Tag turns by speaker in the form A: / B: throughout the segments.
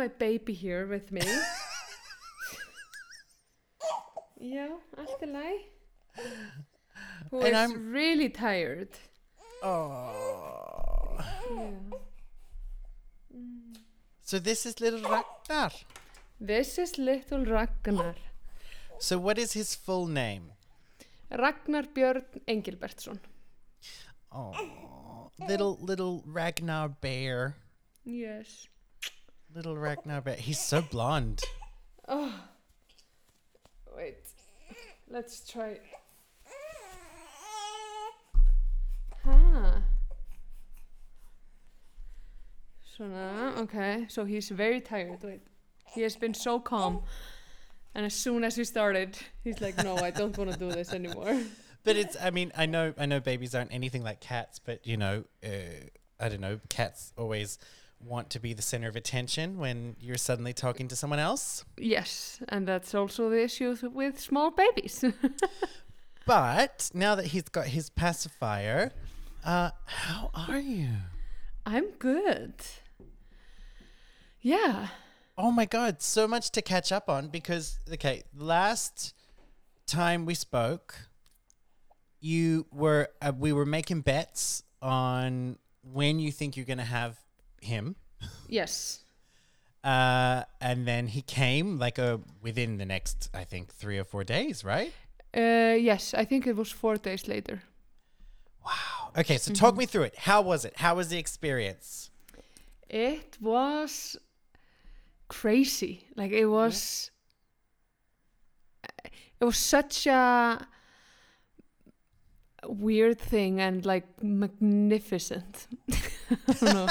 A: My baby here with me. Já, allt er læg. Who
B: And
A: is
B: I'm-
A: really tired.
B: Oh.
A: Yeah.
B: So this is little Ragnar.
A: This is little Ragnar.
B: So what is his full name?
A: Ragnar Björn Engilbertsson.
B: Oh, little little Ragnar bear.
A: Yes.
B: Little Ragnar. He's so blonde.
A: Oh. Wait. Let's try. Huh. So now, okay. So he's very tired. Wait. He has been so calm. And as soon as we started, he's like, no, I don't want to do this anymore.
B: But it's I mean, I know I know babies aren't anything like cats, but you know, uh, I don't know, cats always want to be the center of attention when you're suddenly talking to someone else.
A: Yes, and that's also the issue with small babies.
B: But now that he's got his pacifier, uh, how are you?
A: I'm good. Yeah.
B: Oh my god, so much to catch up on because okay, last time we spoke, you were uh, we were making bets on when you think you're going to have him.
A: Yes.
B: Uh, and then he came like a within the next I think 3 or 4 days, right?
A: Uh, yes, I think it was four days later. Wow.
B: Okay, so talk me through it. How was it? How was the experience?
A: It was crazy. Like it was. It was such a weird thing and like magnificent. I don't know.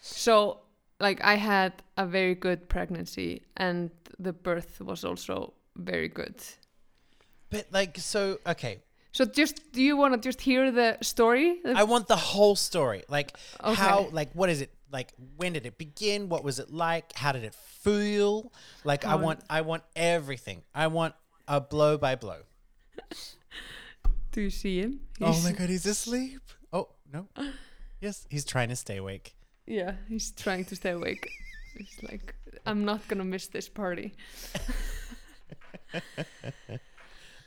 A: so, like, I had a very good pregnancy, and the birth was also very good.
B: But like so okay,
A: So, just do you want to just hear the story?
B: I want the whole story. Like how like what is it? Like when did it begin? What was it like? How did it feel? Like I want I want everything. I want a blow by blow.
A: Do you see him?
B: Oh my god, he's asleep. Oh, no. Yes, he's trying to stay awake.
A: Yeah, he's trying to stay awake. He's like, I'm not gonna miss this party.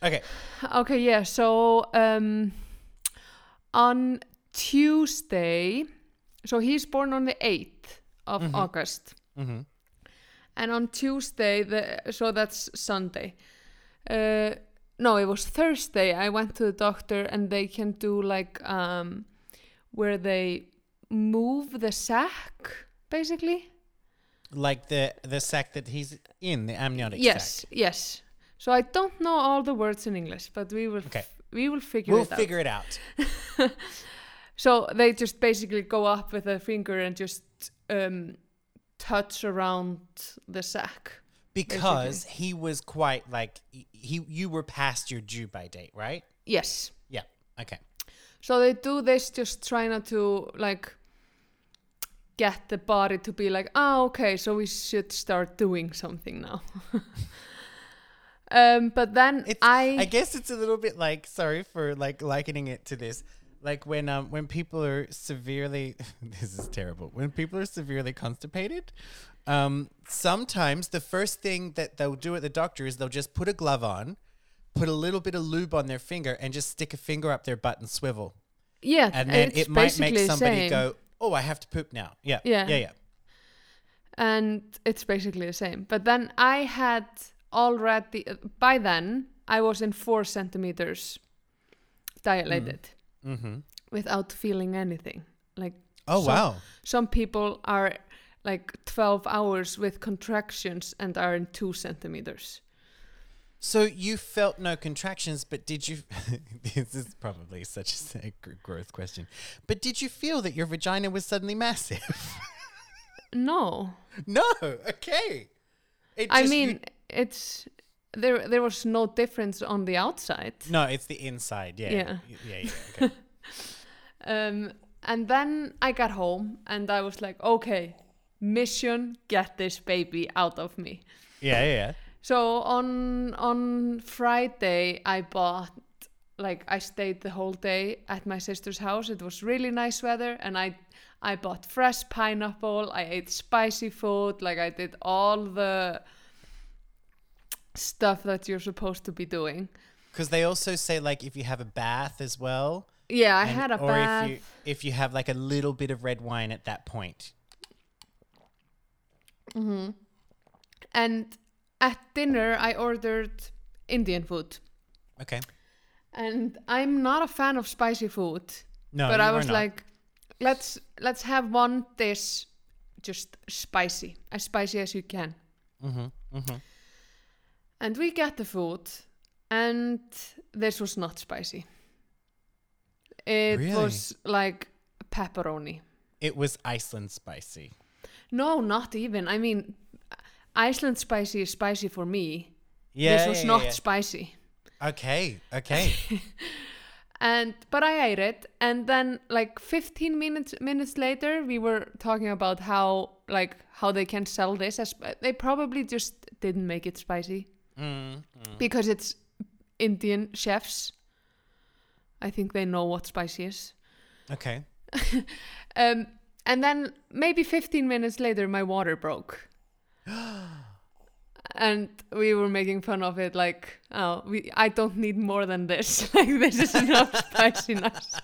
B: Okay.
A: Okay, yeah. So um, on Tuesday, so he's born on the eighth of August,
B: Mhm.
A: and on Tuesday, the so that's Sunday. Uh, no, it was Thursday. I went to the doctor, and they can do like um, where they move the sac, basically.
B: Like the the sack that he's in, the amniotic
A: yes,
B: sac.
A: yes. Yes. So I don't know all the words in English, but we will
B: Okay.
A: we will figure out
B: We'll
A: it out.
B: figure it out.
A: So they just basically go up with a finger and just um, touch around the sac.
B: Because he was quite like he you were past your due by date, right?
A: Yes.
B: Yeah. Okay.
A: So they do this just try not to like get the body to be like, ah, okay, so we should start doing something now. um, but then
B: It's
A: I,
B: I guess it's a little bit like sorry for like likening it to this. Like when um when people are severely this is terrible. When people are severely constipated, um sometimes the first thing that they'll do at the doctor is they'll just put a glove on, put a little bit of lube on their finger and just stick a finger up their butt and swivel.
A: yeah,
B: And then it might make somebody
A: same.
B: go, "Oh, I have to poop now." Yeah.
A: Yeah.
B: Yeah, yeah.
A: and it's basically the same. But then I had already by then I was in four centimeters dilated
B: Mhm.
A: without feeling anything. Like
B: Oh,
A: So-
B: wow.
A: some people are like twelve hours with contractions and are in two centimeters.
B: So you felt no contractions, but did you? this is probably such a gr- growth question, but did you feel that your vagina was suddenly massive?
A: No,
B: no. Okay. It
A: I
B: just- you-
A: mean it's there. There was no difference on the outside.
B: no, it's the inside. Yeah.
A: Yeah.
B: Yeah. yeah okay.
A: Um, and then I got home and I was like, okay, mission, get this baby out of me.
B: yeah. Yeah.
A: So on on Friday I bought like I stayed the whole day at my sister's house. It was really nice weather, and I I bought fresh pineapple. I ate spicy food. Like I did all the stuff that you're supposed to be doing.
B: Because they also say like if you have a bath as well.
A: Yeah, I
B: and-
A: had a
B: or
A: bath.
B: if you if you have like a little bit of red wine at that point.
A: And at dinner, I ordered Indian food.
B: Okay.
A: And I'm not a fan of spicy food.
B: No,
A: but I was like, let's let's have one dish just spicy, as spicy as you can.
B: Mhm, mhm.
A: And we get the food, and this was not spicy. It
B: Really?
A: was like pepperoni.
B: It was Iceland spicy.
A: No, not even. I mean, Iceland spicy is spicy for me.
B: Yeah.
A: this was
B: yeah,
A: not
B: yeah.
A: spicy.
B: Okay. Okay.
A: And but I ate it, and then like 15 minutes minutes later, we were talking about how like how they can sell this as they probably just didn't make it spicy
B: mm,
A: because it's Indian chefs. I think they know what spicy is.
B: okay.
A: Um, and then maybe 15 minutes later, my water broke. and we were making fun of it like, oh, we, I don't need more than this. like, this is enough spiciness.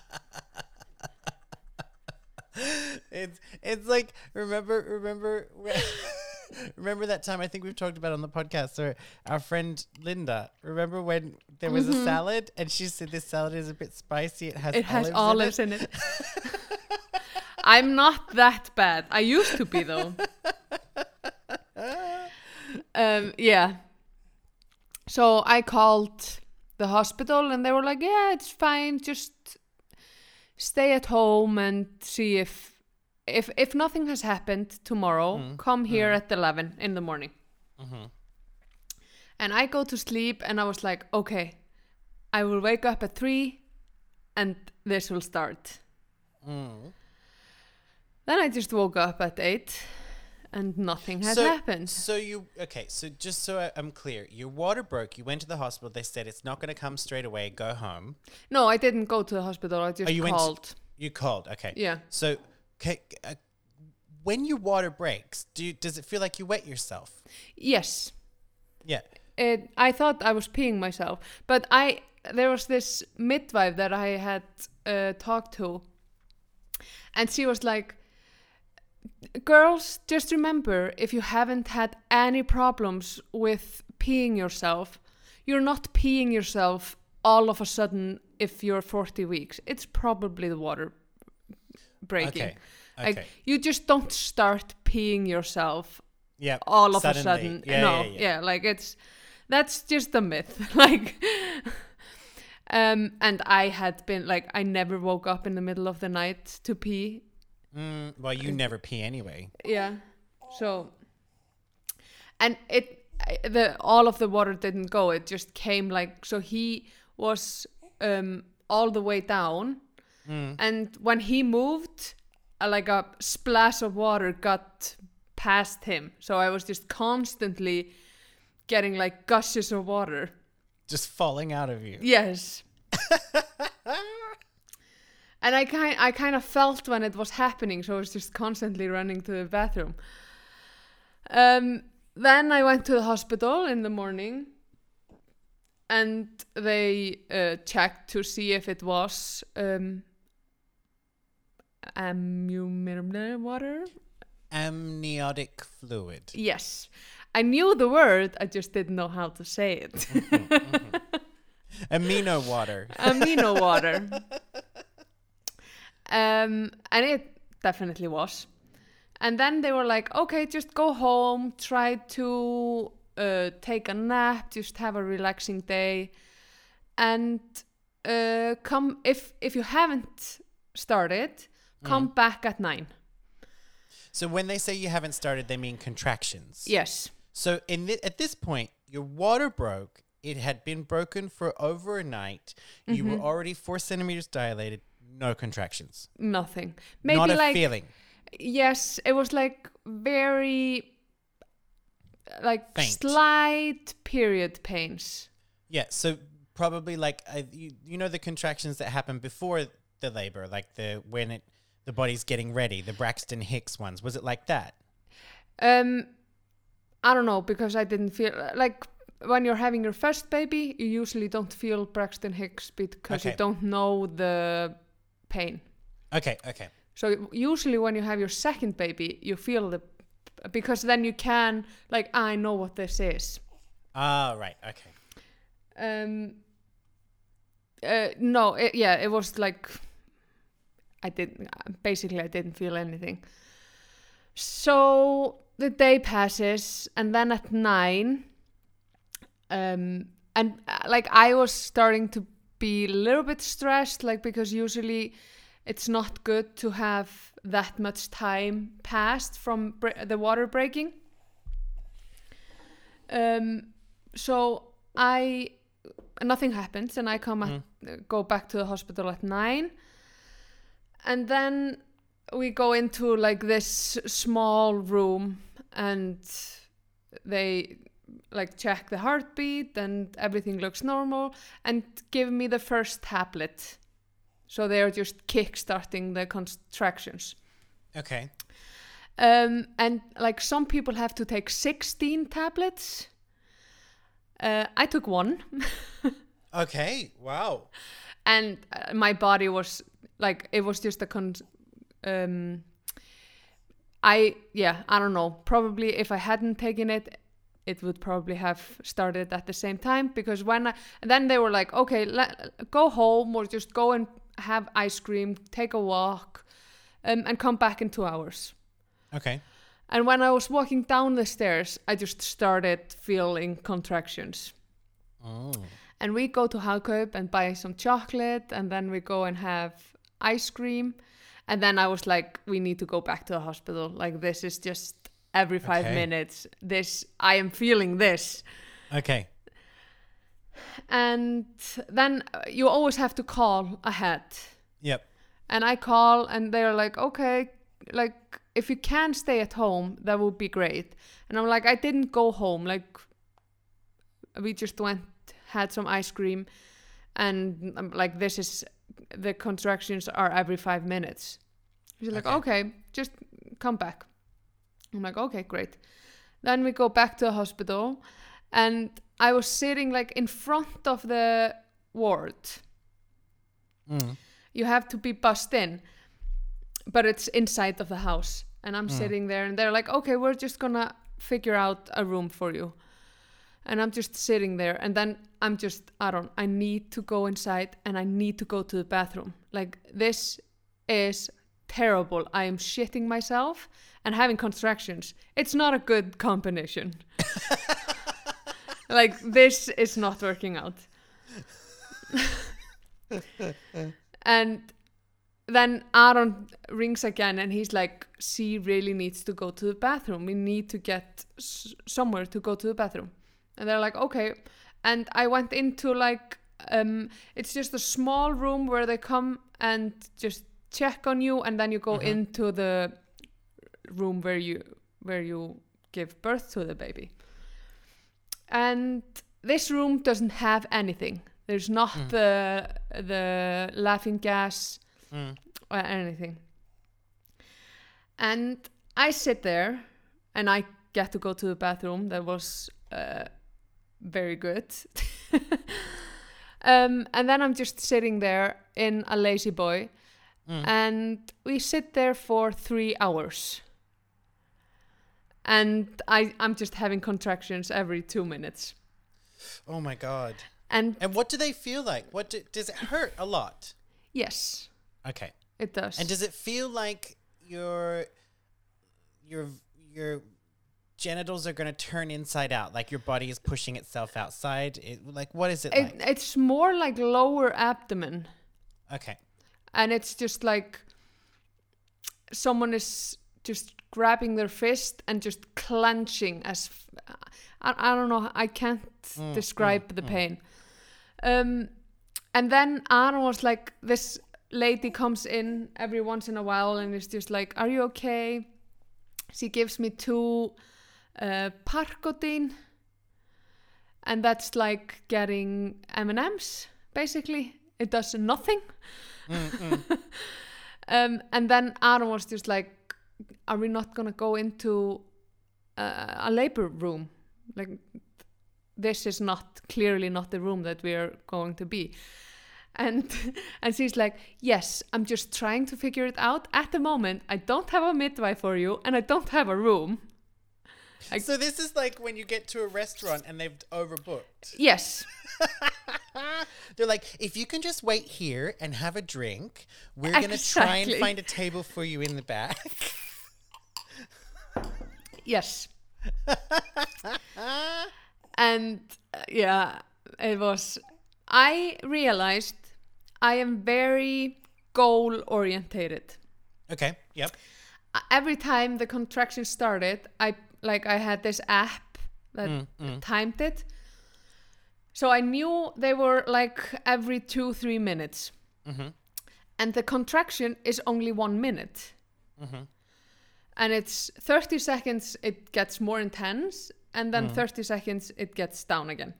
B: It's it's like remember remember remember that time I think we've talked about on the podcast or our friend Linda. Remember when there was a mm-hmm. salad and she said this salad is a bit spicy. It has
A: It has
B: olives,
A: olives
B: in
A: in it. I'm not that bad. I used to be, though. um, yeah. So I called the hospital and they were like, yeah, it's fine. Just stay at home and see if if if nothing has happened tomorrow, come here at 11 in the morning. And I go to sleep and I was like, okay, I will wake up at 3 and this will start.
B: Mm.
A: Then I just woke up at 8 and nothing had
B: so,
A: happened.
B: So you okay? So just so I, I'm clear, your water broke. You went to the hospital. They said it's not going to come straight away. Go home.
A: No, I didn't go to the hospital. I just
B: Oh, you went to-
A: called.
B: You called. Okay.
A: Yeah.
B: So okay, uh, when your water breaks, do you, does it feel like you wet yourself?
A: Yes.
B: Yeah.
A: It, I thought I was peeing myself, but I there was this midwife that I had uh, talked to, and she was like, "Girls, just remember, if you haven't had any problems with peeing yourself, you're not peeing yourself all of a sudden if you're 40 weeks. It's probably the water breaking.
B: Okay.
A: Like you just don't start peeing yourself
B: yeah.
A: all of
B: suddenly.
A: a sudden.
B: Yeah,
A: no,
B: yeah, yeah.
A: like it's that's just a myth. like um and I had been like I never woke up in the middle of the night to pee.
B: Mm, well, you never pee anyway.
A: Yeah. So and it the all of the water didn't go. It just came like so he was um all the way down
B: Mm.
A: and when he moved uh, like a splash of water got past him so i was just constantly getting like gushes of water
B: Just falling out of you.
A: yes and i kind i kind of felt when it was happening so i was just constantly running to the bathroom. Um then i went to the hospital in the morning and they uh, checked to see if it was um ammunium water
B: Amniotic fluid.
A: yes. I knew the word i just didn't know how to say it.
B: Amino water.
A: amino water um and it definitely was and then they were like okay just go home try to uh, take a nap just have a relaxing day and uh, come if if you haven't started come back at nine
B: So when they say you haven't started, they mean contractions.
A: yes
B: So in thi- at this point, your water broke. It had been broken for over a night. You
A: Mm-hmm.
B: were already four centimeters dilated. No contractions.
A: nothing maybe
B: Not a
A: like
B: feeling.
A: yes it was like very like
B: Faint.
A: slight period pains
B: Yeah. So probably like uh, you, you know the contractions that happen before the labor, like the when it the body's getting ready, the Braxton Hicks ones. Was it like that?
A: Um, I don't know because I didn't feel like when you're having your first baby, you usually don't feel Braxton Hicks because you don't know the pain.
B: Okay, okay.
A: So usually when you have your second baby, you feel the because then you can like I know what this is.
B: Ah, right. Okay.
A: Um. Uh, no, it, yeah, it was like I didn't basically I didn't feel anything. So the day passes, and then at nine, um, and uh, like I was starting to be a little bit stressed, like because usually it's not good to have that much time passed from the water breaking. Um, so I nothing happens, and I come at, go back to the hospital at nine, and then we go into like this small room, and they like check the heartbeat, and everything looks normal, and give me the first tablet. So they are just kick-starting the contractions.
B: Okay.
A: Um, and like some people have to take 16 tablets. Uh, I took one,
B: Okay. Wow.
A: and uh, my body was like it was just a con. Um, I yeah I don't know. Probably if I hadn't taken it, it would probably have started at the same time because when I then they were like, okay, let, go home or just go and have ice cream, take a walk, um, and come back in two hours.
B: Okay.
A: And when I was walking down the stairs, I just started feeling contractions.
B: Oh.
A: And we go to Hagkaup and buy some chocolate, and then we go and have ice cream. And then I was like, we need to go back to the hospital. Like, this is just every five
B: Okay.
A: minutes. This, I am feeling this.
B: Okay.
A: And then you always have to call ahead.
B: Yep.
A: And I call, and they're like, okay, like, if you can stay at home, that would be great. And I'm like, I didn't go home. Like, we just went, had some ice cream, and I'm like, this is, the contractions are every five minutes. She's like,
B: Okay.
A: okay, just come back. I'm like, okay, great. Then we go back to the hospital, and I was sitting like in front of the ward
B: Mm.
A: you have to be bussed in but it's inside of the house and i'm sitting there and they're like okay we're just gonna figure out a room for you and i'm just sitting there and then i'm just i don't i need to go inside and i need to go to the bathroom like this is terrible i am shitting myself and having contractions it's not a good combination like this is not working out and then Aaron rings again and he's like, she really needs to go to the bathroom. We need to get s- somewhere to go to the bathroom. And they're like, okay. And I went into like, um, it's just a small room where they come and just check on you and then you go into the room where you where you give birth to the baby. And this room doesn't have anything. There's not the the laughing gas
B: Mm.
A: or anything. And I sit there and I get to go to the bathroom. That was uh, very good. um, and then I'm just sitting there in a lazy boy. Mm. And we sit there for three hours. And I, I'm just having contractions every two minutes.
B: Oh my god.
A: And
B: And what do they feel like? What do, does it hurt a lot?
A: yes,
B: Okay.
A: it does.
B: And does it feel like your your your genitals are going to turn inside out, like your body is pushing itself outside? It, like what is it,
A: it,
B: like?
A: it's more like lower abdomen.
B: Okay.
A: And it's just like someone is just grabbing their fist and just clenching as f- I, I don't know I can't describe the pain um and then Aaron was like this lady comes in every once in a while and is just like are you okay she gives me two uh, Parkodine and that's like getting M&Ms basically. It does nothing.
B: Mm, mm.
A: Um, and then Aaron was just like, "Are we not gonna go into uh, a labor room? Like, this is not clearly not the room that we are going to be." And and she's like, "Yes, I'm just trying to figure it out. At the moment, I don't have a midwife for you, and I don't have a room." I-
B: so this is like when you get to a restaurant and they've overbooked.
A: Yes,
B: They're like, if you can just wait here and have a drink, we're gonna try and find a table for you in the back.
A: yes. and uh, yeah, it was. I realized I am very goal orientated.
B: okay. Yep.
A: Every time the contraction started, I like I had this app that
B: Mm, mm.
A: timed it. So I knew they were like every two, three minutes.
B: Mhm.
A: And the contraction is only one minute.
B: Mhm.
A: And it's 30 seconds, it gets more intense. And then 30 seconds, it gets down again.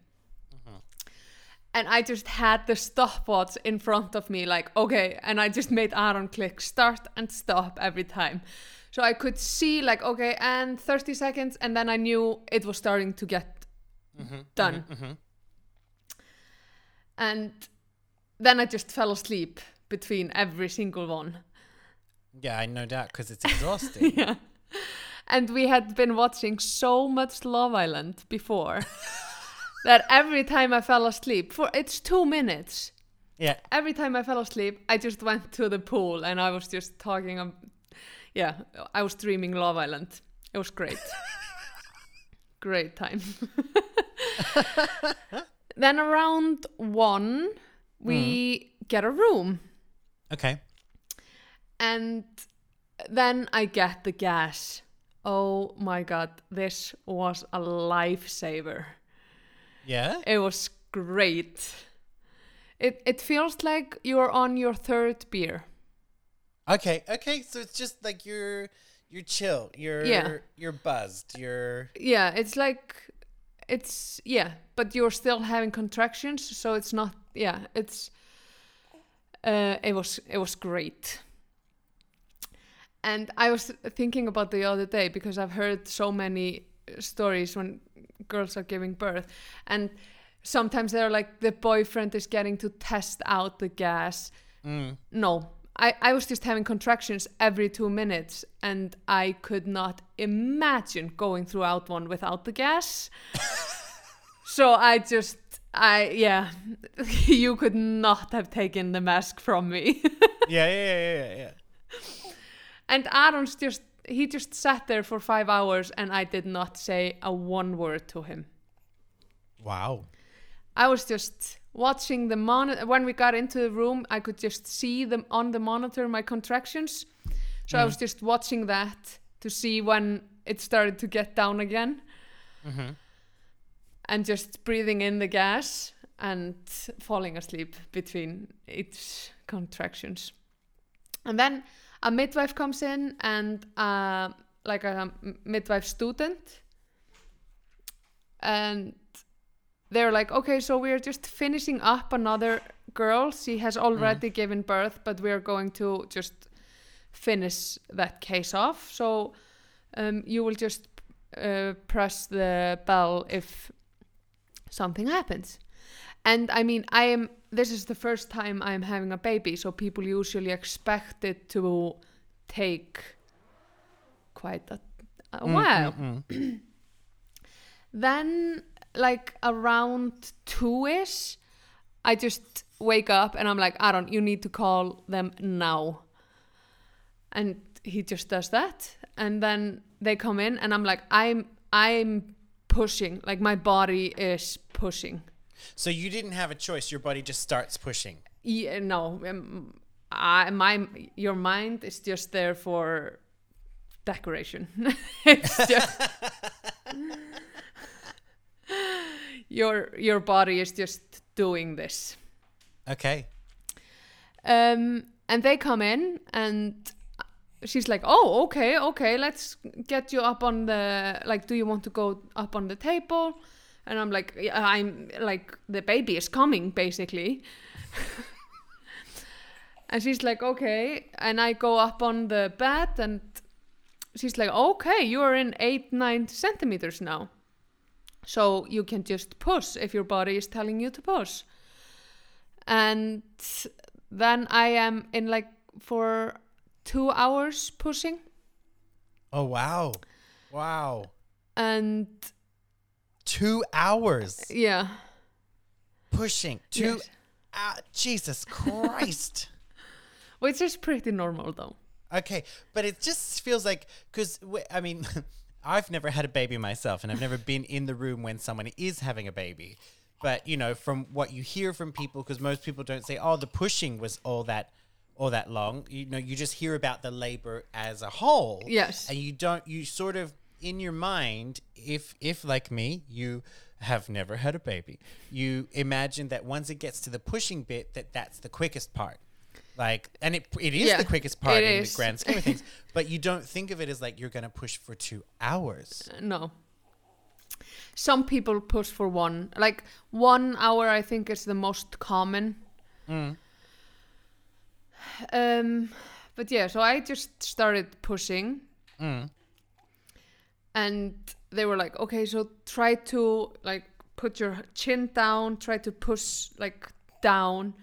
A: And I just had the stopwatch in front of me, like, okay. And I just made Aaron click start and stop every time. So I could see, like, okay, and 30 seconds. And then I knew it was starting to get
B: Mhm.
A: done.
B: Mhm.
A: And then I just fell asleep between every single one.
B: Yeah, I no doubt because it's exhausting.
A: yeah. And we had been watching so much Love Island before that every time I fell asleep, for it's two minutes,
B: yeah.
A: every time I fell asleep, I just went to the pool and I was just talking. Yeah, I was dreaming Love Island. It was great. great time. then around one, we mm-hmm. get a room.
B: Okay.
A: And then I get the gas. Oh my god, this was a lifesaver.
B: Yeah.
A: It was great. It it feels like you're on your third beer.
B: Okay. Okay. So it's just like you're you're chill. You're
A: Yeah.
B: you're buzzed. You're
A: Yeah, it's like it's yeah, but you're still having contractions, so it's not yeah, it's uh it was it was great. And I was thinking about the other day because I've heard so many stories when girls are giving birth and sometimes they're like the boyfriend is getting to test out the gas.
B: mm,
A: No. I, I was just having contractions every two minutes and I could not imagine going throughout one without the gas. so I just I yeah you could not have taken the mask from me.
B: yeah, yeah, yeah, yeah, yeah.
A: and Aaron's just he just sat there for five hours and I did not say a one word to him.
B: Wow.
A: I was just watching the monitor. When we got into the room, I could just see them on the monitor, my contractions. So I was just watching that to see when it started to get down again
B: Mm-hmm.
A: and just breathing in the gas and falling asleep between each contractions. And then a midwife comes in and uh, like a midwife student and they're like, okay, so we're just finishing up another girl. She has already given birth, but we're going to just finish that case off. So um, you will just uh, press the bell if something happens. And I mean, I am. This is the first time I'm having a baby, so people usually expect it to take quite a, a while.
B: Mm-mm.
A: Then, like around two ish, I just wake up and I'm like, Aaron, you need to call them now. And he just does that. And then they come in and I'm like, I'm I'm pushing. Like my body is pushing.
B: So you didn't have a choice. Your body just starts pushing.
A: Yeah, no, um, I, my your mind is just there for decoration. it's just your your body is just doing this.
B: Okay.
A: Um, and they come in and she's like, "Oh, okay, okay, let's get you up on the like. Do you want to go up on the table?" and I'm like, I'm like the baby is coming basically. and she's like, okay, and I go up on the bed and she's like, okay, you are in eight nine centimeters now, so you can just push if your body is telling you to push. And then I am in like for two hours pushing
B: Oh wow. Wow.
A: and
B: Two hours
A: yeah
B: pushing. Two
A: yes.
B: ah, Jesus Christ.
A: which is pretty normal though
B: Okay, but it just feels like because I mean, I've never had a baby myself, and I've never been in the room when someone is having a baby. But you know, from what you hear from people, because most people don't say, "Oh, the pushing was all that, all that long." You know, you just hear about the labor as a whole.
A: Yes.
B: and you don't. You sort of in your mind, if if like me, you have never had a baby, you imagine that once it gets to the pushing bit, that that's the quickest part. Like, and it it is
A: Yeah,
B: the quickest part in
A: is.
B: the grand scheme of things, but you don't think of it as like you're gonna push for two hours.
A: no some people push for one like one hour i think is the most common
B: Mm.
A: um but yeah so i just started pushing
B: Mm.
A: and they were like okay so try to like put your chin down try to push like down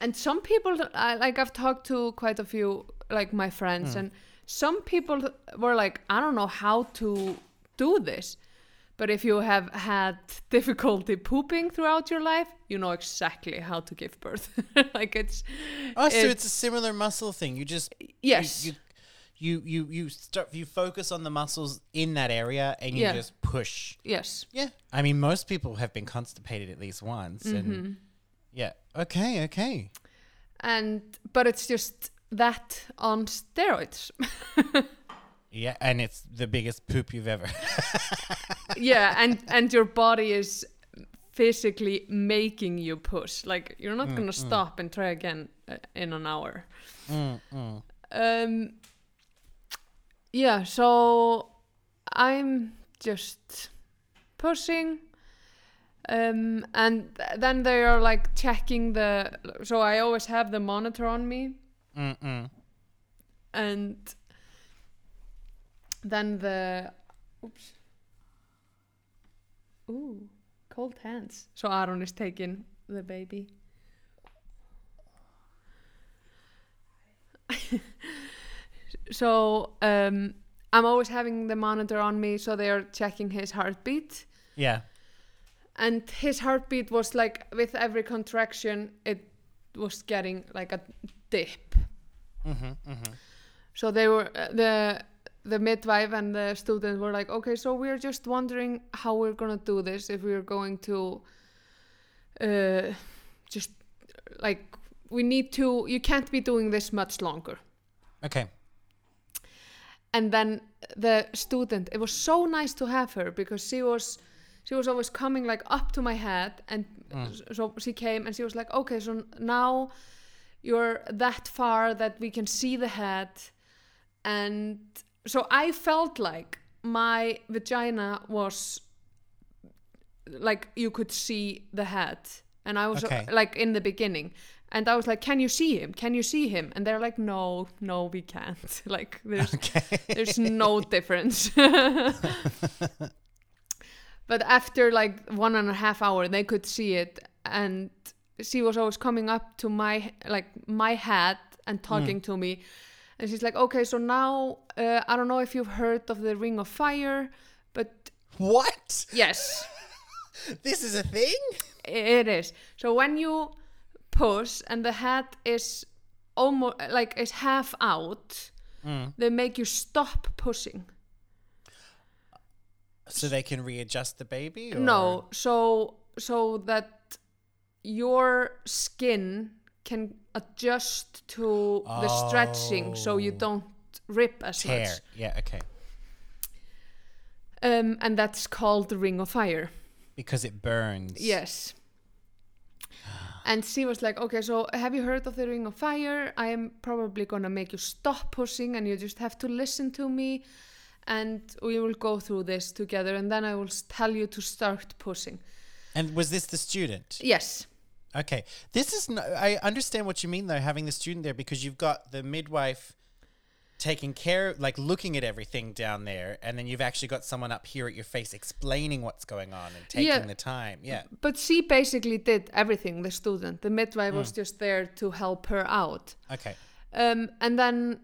A: and some people I, like i've talked to quite a few like my friends and some people were like i don't know how to do this but if you have had difficulty pooping throughout your life you know exactly how to give birth like it's
B: Oh, so it's a similar muscle thing. You just
A: yes
B: You you you you start you focus on the muscles in that area and you
A: Yeah.
B: just push.
A: yes
B: Yeah, I mean most people have been constipated at least once,
A: Mm-hmm.
B: and yeah, okay, okay.
A: and but it's just that on steroids
B: Yeah, and it's the biggest poop you've ever.
A: yeah and and your body is physically making you push like you're not gonna stop and try again uh, in an hour
B: mm, mm.
A: um yeah so i'm just pushing um and th- then they are like checking the so i always have the monitor on me.
B: Mm, mm.
A: and then the oops. Ooh cold hands. So aaron is taking the baby. So um i'm always having the monitor on me so they are checking his heartbeat.
B: Yeah.
A: And his heartbeat was like with every contraction it was getting like a dip
B: Mm-hmm, mm-hmm.
A: So they were uh, the the midwife and the student were like, okay, so we're just wondering how we're gonna do this. If we're going to, uh, just like we need to. You can't be doing this much longer.
B: Okay.
A: And then the student, it was so nice to have her because she was, she was always coming like up to my head, and s- so she came and she was like, okay, so now you're that far that we can see the head, and so I felt like my vagina was like you could see the head, and I was uh,
B: Okay.
A: like in the beginning. And I was like, "Can you see him? Can you see him?" And they're like, "No, no, we can't. like, there's
B: Okay.
A: there's no difference. but after like one and a half hour, they could see it, and she was always coming up to my like my head and talking to me, and she's like, "Okay, so now uh, I don't know if you've heard of the Ring of Fire, but
B: what?
A: yes,
B: This is a thing?
A: it is. So when you push and the head is almost like is half out,
B: Mm.
A: they make you stop pushing."
B: So they can readjust the baby? Or?
A: No, so so that your skin can adjust to the stretching, so you
B: Oh.
A: don't rip as
B: Tear.
A: much.
B: Yeah, okay.
A: Um, and that's called the Ring of Fire.
B: Because it burns.
A: Yes. And she was like, "Okay, so have you heard of the Ring of Fire? I am probably gonna make you stop pushing, and you just have to listen to me." And we will go through this together and then I will tell you to start pushing.
B: And was this the student?
A: Yes.
B: Okay. This is no, I understand what you mean though having the student there because you've got the midwife taking care like looking at everything down there and then you've actually got someone up here at your face explaining what's going on and taking
A: Yeah.
B: the time. Yeah.
A: But she basically did everything, the student. The midwife
B: Mm.
A: was just there to help her out.
B: Okay.
A: Um, and then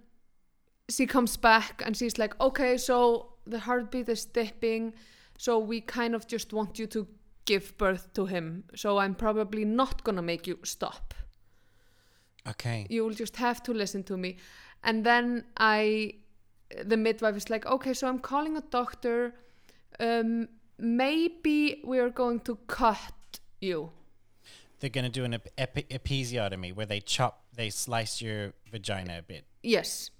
A: she comes back and she's like, okay, so the heartbeat is dipping. So we kind of just want you to give birth to him. So I'm probably not going to make you stop.
B: Okay.
A: You will just have to listen to me. And then I, the midwife is like, okay, so I'm calling a doctor. Um, maybe we're going to cut you.
B: They're going to do an ep- epi- episiotomy where they chop they slice your vagina a bit.
A: Yes.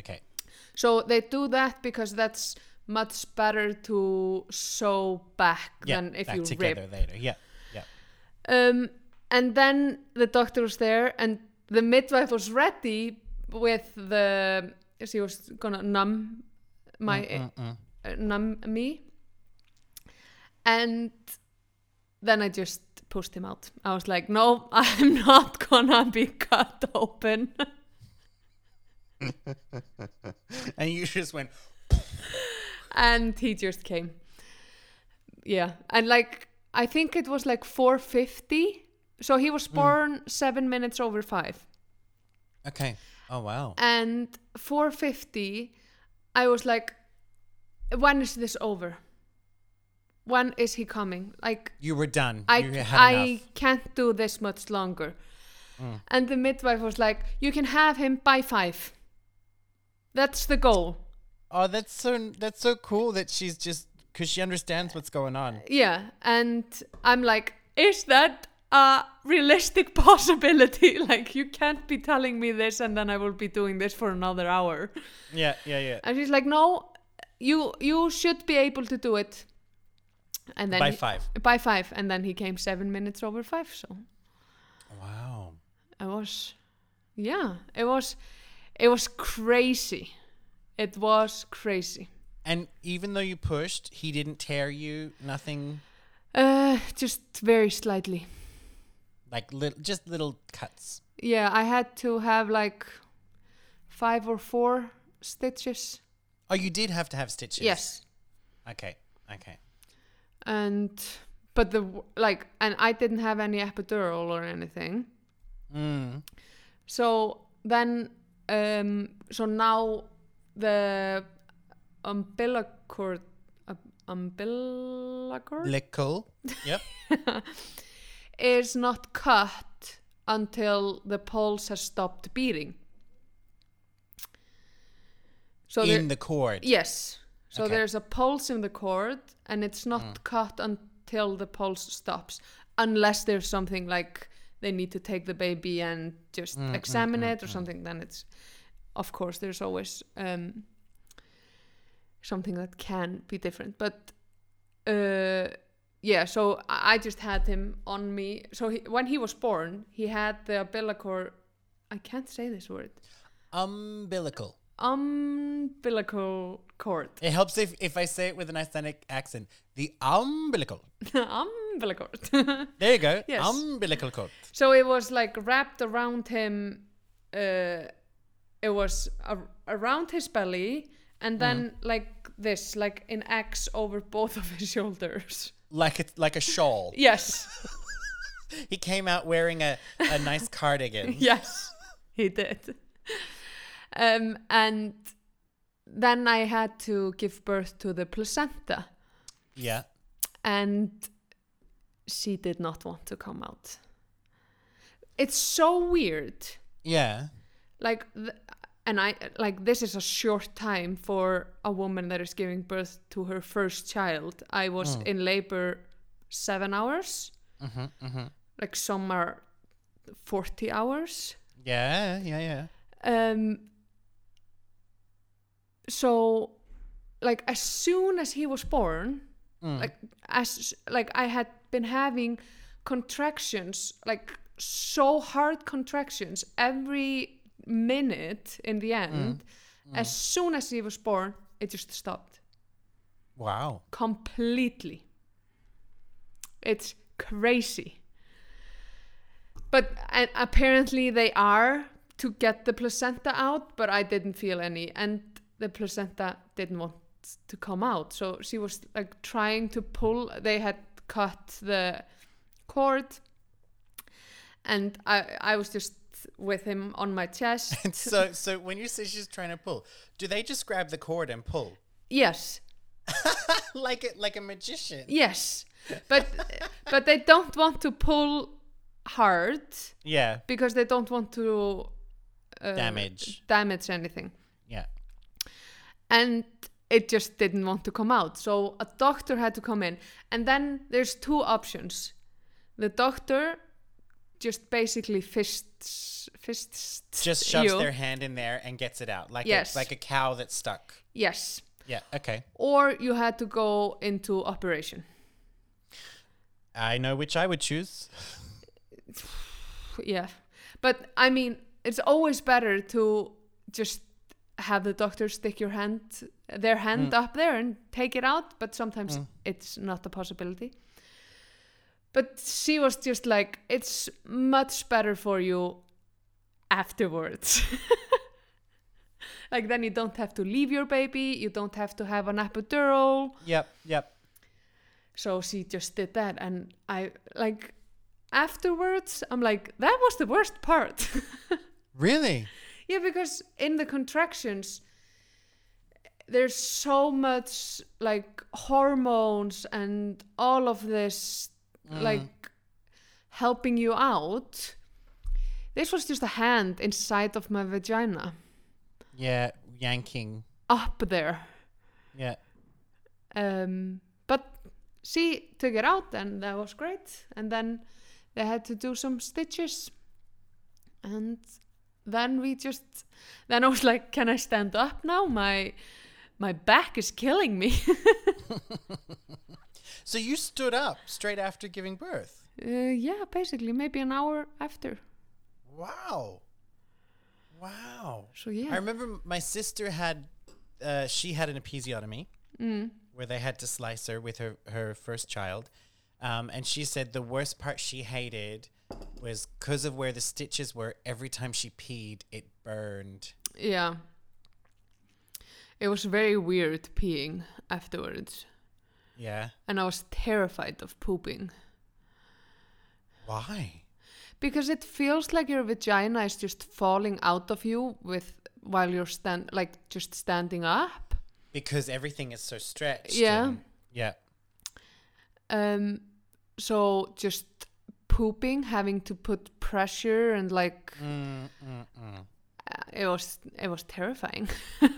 B: Okay.
A: So they do that because that's much better to sew back
B: Yeah.
A: than if
B: back
A: you
B: together
A: rip.
B: later. Yeah. Yeah.
A: Um, and then the doctor was there, and the midwife was ready with the. She was gonna numb my
B: Mm, mm.
A: uh, numb me, and then I just pushed him out. I was like, "No, I'm not gonna be cut open."
B: And you just went
A: and he just came. Yeah and like i think it was like 450 so he was hmm. born seven minutes over five.
B: Okay. Oh wow.
A: and 450 i was like when is this over? When is he coming? Like
B: You were done.
A: i i can't do this much longer. Hmm. And the midwife was like you can have him by five that's the goal
B: Oh, that's so that's so cool that she's just because she understands what's going on.
A: Yeah, and I'm like, is that a realistic possibility? like, you can't be telling me this and then I will be doing this for another hour.
B: Yeah, yeah, yeah.
A: And she's like, no, you you should be able to do it. And then
B: By
A: he-
B: five.
A: by five, and then he came seven minutes over five. So
B: Wow.
A: I was, yeah, it was, it was crazy. It was crazy.
B: And even though you pushed, he didn't tear you. Nothing
A: Uh, just very slightly.
B: like little, just little cuts.
A: Yeah, I had to have like five or four stitches.
B: Oh, you did have to have stitches.
A: Yes.
B: Okay. Okay.
A: And but the like and I didn't have any epidural or anything.
B: Mm.
A: So then um so now the umbilical uh, umbilical
B: Lickle. Yep.
A: is not cut until the pulse has stopped beating. So there-
B: in the cord.
A: Yes. So
B: Okay.
A: there's a pulse in the cord, and it's not
B: Mm.
A: cut until the pulse stops, unless there's something like they need to take the baby and just
B: Mm, mm,
A: examine
B: mm,
A: it or something. Then it's, of course, there's always um, something that can be different. But uh, yeah, so I just had him on me. So he, when he was born, he had the umbilical. I can't say this word.
B: Umbilical.
A: Umbilical cord.
B: It helps if, if I say it with an Icelandic accent. The umbilical.
A: umbilical.
B: There you go.
A: Yes.
B: Umbilical cord.
A: so it was like wrapped around him. Uh, it was ar- around his belly, and then like this, like an X over both of his shoulders.
B: Like it's like a shawl.
A: Yes,
B: He came out wearing a, a nice cardigan.
A: yes, he did. Um, and then I had to give birth to the placenta,
B: Yeah.
A: and she did not want to come out. It's so weird.
B: Yeah.
A: like th- and i like this is a short time for a woman that is giving birth to her first child i was in labor seven hours
B: Mm-hmm, mm-hmm.
A: like some are 40 hours
B: Yeah, yeah, yeah.
A: um so like as soon as he was born
B: Mm.
A: like as like i had been having contractions like so hard contractions every minute in the end as soon as he was born it just stopped
B: Wow.
A: completely. It's crazy. But and apparently they are to get the placenta out, but I didn't feel any, and the placenta didn't want to come out. So she was like trying to pull. They had cut the cord, and I I was just with him on my chest.
B: And so, so when you say she's trying to pull, do they just grab the cord and pull
A: yes,
B: like a like a magician?
A: yes, but but they don't want to pull hard.
B: Yeah.
A: because they don't want to uh,
B: Damage.
A: damage anything
B: Yeah.
A: and it just didn't want to come out so a doctor had to come in and then there's two options the doctor just basically fists fists
B: Just shoves
A: you.
B: their hand in there and gets it out, like
A: Yes.
B: a, like a cow that's stuck.
A: yes
B: Yeah. Okay.
A: or you had to go into operation
B: I know which I would choose.
A: yeah but i mean it's always better to just have the doctor stick your hand their hand mm. up there and take it out but sometimes mm. it's not a possibility but she was just like it's much better for you afterwards like then you don't have to leave your baby you don't have to have an epidural
B: Yep. Yep.
A: so she just did that and i like afterwards i'm like that was the worst part
B: Really?
A: Yeah because in the contractions there's so much like hormones and all of this like helping you out this was just a hand inside of my vagina
B: Yeah. Yanking.
A: up there
B: Yeah.
A: um, but she took it out and that was great and then they had to do some stitches and then we just then i was like can i stand up now my my back is killing me
B: So you stood up straight after giving birth.
A: uh, yeah basically maybe an hour after
B: Wow. Wow.
A: so yeah
B: I remember my sister had, uh, she had an episiotomy
A: mm.
B: where they had to slice her with her, her first child. Um, and she said the worst part she hated was because of where the stitches were, every time she peed, it burned.
A: yeah it was very weird peeing afterwards
B: Yeah.
A: and i was terrified of pooping
B: Why?
A: because it feels like your vagina is just falling out of you with while you're stand like just standing up
B: Because everything is so stretched.
A: Yeah.
B: yeah.
A: um so just pooping having to put pressure and like
B: Mm, mm, mm.
A: it was it was terrifying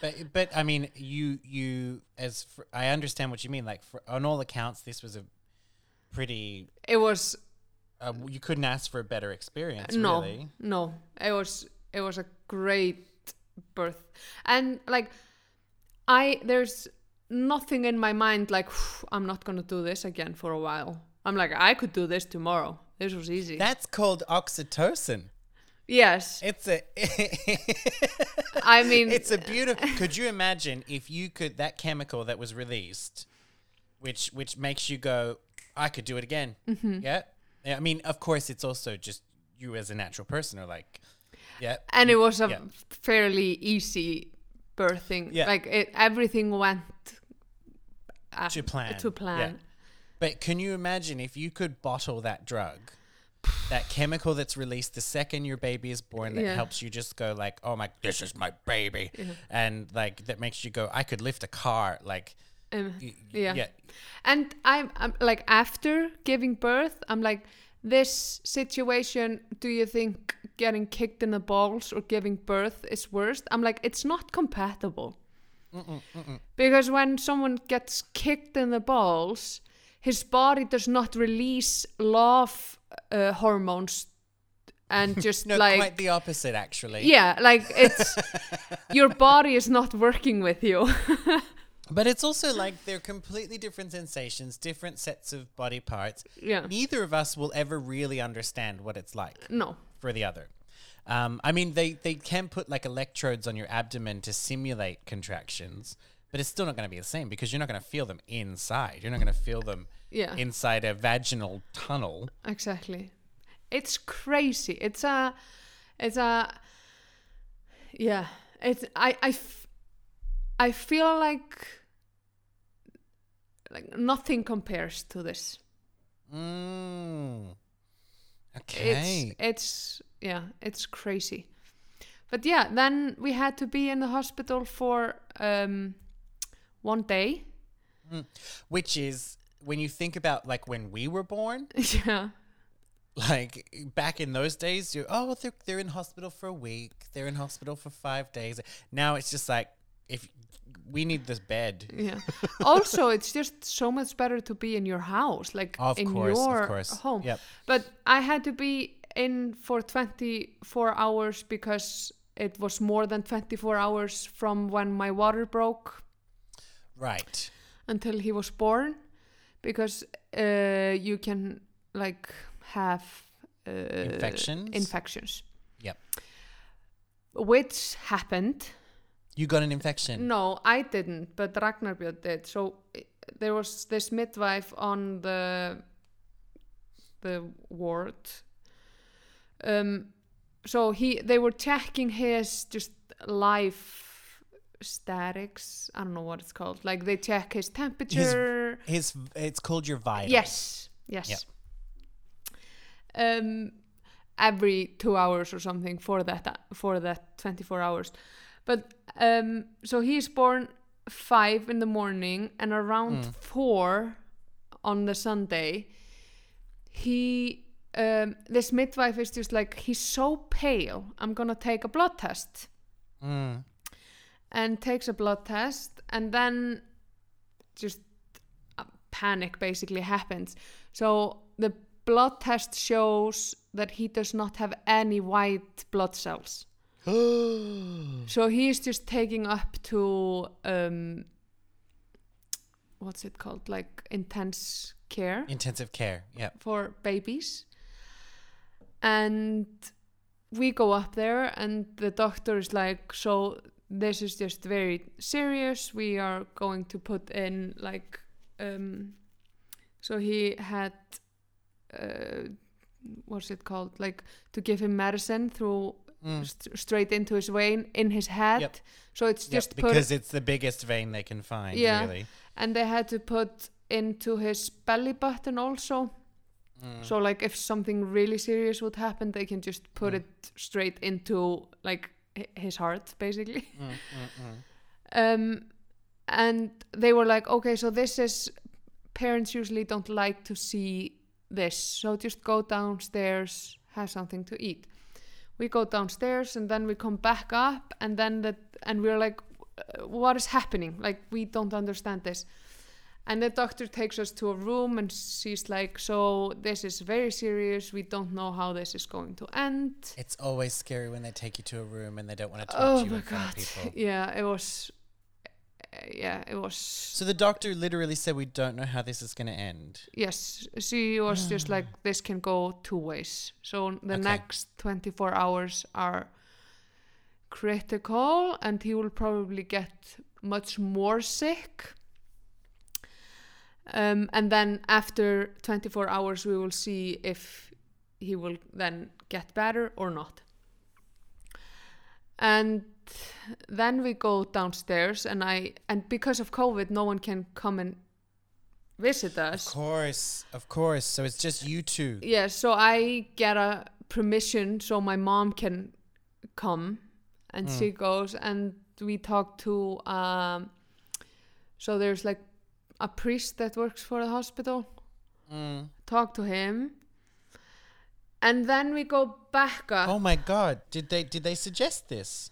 B: But but I mean, you you as for, I understand what you mean. Like for, on all accounts, this was a pretty.
A: it was
B: Uh, you couldn't ask for a better experience.
A: no
B: Really.
A: no it was it was a great birth and like i there's nothing in my mind like i'm not gonna do this again for a while i'm like i could do this tomorrow this was easy
B: That's called oxytocin.
A: yes
B: It's a.
A: i mean
B: it's a beautiful. Could you imagine if you could that chemical that was released, which which makes you go, I could do it again.
A: Mm-hmm.
B: Yeah. Yeah. I mean, of course, it's also just you as a natural person are like, yeah.
A: and it was a
B: Yeah.
A: fairly easy birthing
B: Yeah.
A: like it everything went uh,
B: To plan.
A: to plan
B: Yeah. But can you imagine if you could bottle that drug, that chemical that's released the second your baby is born that
A: Yeah.
B: helps you just go like, oh my, this is my baby,
A: Yeah.
B: and like that makes you go, I could lift a car, like,
A: Um,
B: y-
A: yeah.
B: yeah,
A: and I'm, I'm like after giving birth i'm like this situation do you think getting kicked in the balls or giving birth is worse i'm like it's not compatible because when someone gets kicked in the balls his body does not release love uh, hormones and just
B: No,
A: like
B: quite the opposite, actually.
A: yeah like it's your body is not working with you
B: But it's also like they're completely different sensations, different sets of body parts.
A: yeah
B: Neither of us will ever really understand what it's like
A: no
B: for the other. Um, I mean, they they can put like electrodes on your abdomen to simulate contractions, but it's still not going to be the same because you're not going to feel them inside. You're not going to feel them
A: Yeah.
B: inside a vaginal tunnel.
A: Exactly. It's crazy. It's a, it's a, yeah. It's I I, f- I feel like like nothing compares to this.
B: Mm. Okay.
A: It's it's yeah, it's crazy. But yeah, then we had to be in the hospital for um one day. Mm.
B: Which is when you think about like when we were born,
A: yeah.
B: like back in those days, you oh they're they're in hospital for a week, they're in hospital for five days. Now it's just like if we need this bed.
A: Yeah. also, it's just so much better to be in your house, like
B: Of
A: in
B: course, of
A: your
B: course.
A: home.
B: Yep.
A: But I had to be in for 24 hours because it was more than 24 hours from when my water broke
B: Right.
A: until he was born because uh, you can like have uh,
B: Infections?
A: infections
B: Yep.
A: which happened
B: You got an infection.
A: No, I didn't, but Ragnar Björn did. So there was this midwife on the the ward. Um, so he they were checking his just life statics. I don't know what it's called. Like they check his temperature.
B: His it's called your vitals.
A: Yes, yes. Um, every two hours or something for that for that twenty four hours, but um, so he's born five in the morning and around
B: Mm.
A: four on the Sunday. He um, this midwife is just like he's so pale. I'm gonna take a blood test
B: Mm.
A: And takes a blood test and then just a panic basically happens so the blood test shows that he does not have any white blood cells so he's just taking up to um what's it called like intense care
B: Intensive care. Yep.
A: for babies. And we go up there, and the doctor is like, So, this is just very serious. We are going to put in, like, um, so he had, uh, what's it called? Like, to give him medicine through.
B: Mm.
A: St- straight into his vein in his head
B: Yep.
A: so it's
B: Yep,
A: just
B: because it's the biggest vein they can find.
A: Yeah.
B: Really.
A: and they had to put into his belly button also
B: Mm.
A: So like if something really serious would happen, they can just put
B: Mm.
A: it straight into like his heart, basically.
B: Mm, mm, mm.
A: Um, and they were like, okay, so this is parents usually don't like to see this, so just go downstairs, have something to eat. We go downstairs and then we come back up, and then that, and we're like, "Uh, what is happening? Like we don't understand this. And the doctor takes us to a room and she's like, So this is very serious. We don't know how this is going to end.
B: It's always scary when they take you to a room and they don't want to talk
A: Oh
B: to you
A: my
B: in front
A: god.
B: of people.
A: Yeah, it was. Yeah, it was.
B: So the doctor literally said, "We don't know how this is going to end."
A: Yes, she was just ah. like, This can go two ways. So the
B: Okay.
A: next 24 hours are critical and he will probably get much more sick. Um, and then after 24 hours, we will see if he will then get better or not. And then we go downstairs, and I and because of COVID, no one can come and visit us.
B: Of course, of course. So it's just you two.
A: Yeah, so I get a permission so my mom can come, and
B: Mm.
A: she goes, and we talk to. Um, so there's like a priest that works for the hospital.
B: Mm.
A: Talk to him, and then we go back up.
B: Oh my god! Did they did they suggest this?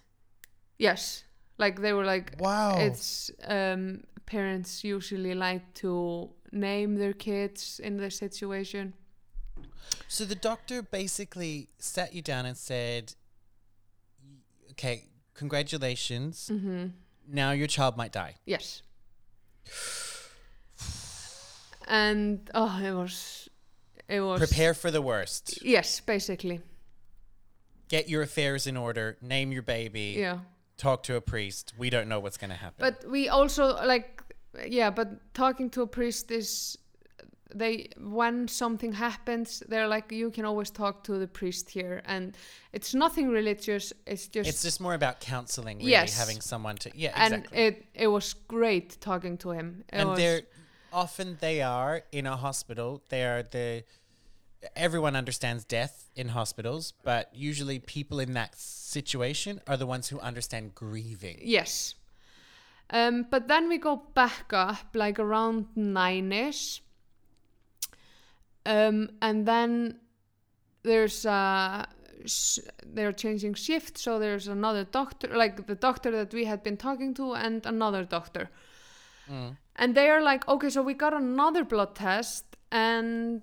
A: Yes, like they were like,
B: Wow.
A: it's um, parents usually like to name their kids in this situation.
B: So the doctor basically sat you down and said, "Okay, congratulations.
A: hmm
B: Now your child might die."
A: Yes. And oh, it was, it was.
B: Prepare for the worst.
A: Yes, basically.
B: get your affairs in order, name your baby,
A: yeah.
B: talk to a priest. We don't know what's going to happen.
A: But we also like, yeah. But talking to a priest is they when something happens, they're like you can always talk to the priest here, and it's nothing religious. It's just
B: it's just more about counseling, really,
A: Yes.
B: having someone to yeah,
A: and
B: exactly.
A: it it was great talking to him. It
B: and they're often they are in a hospital. They are the everyone understands death in hospitals, but usually people in that situation are the ones who understand grieving.
A: Yes. Um, but then we go back up like around nine ish. Um, and then there's uh, sh- they're changing shift, so there's another doctor, like the doctor that we had been talking to, and another doctor.
B: Mm.
A: And they are like, okay, so we got another blood test, and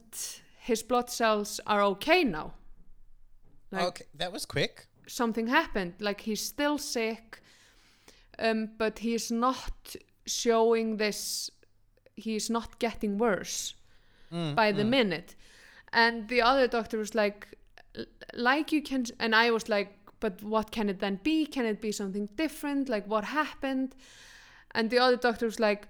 A: his blood cells are okay now. Like,
B: okay, that was quick.
A: something happened. Like he's still sick, um, but he's not showing this. He's not getting worse
B: Mm,
A: by the
B: mm.
A: minute. And the other doctor was like, like you can, and I was like, but what can it then be? Can it be something different? Like what happened? And the other doctor was like,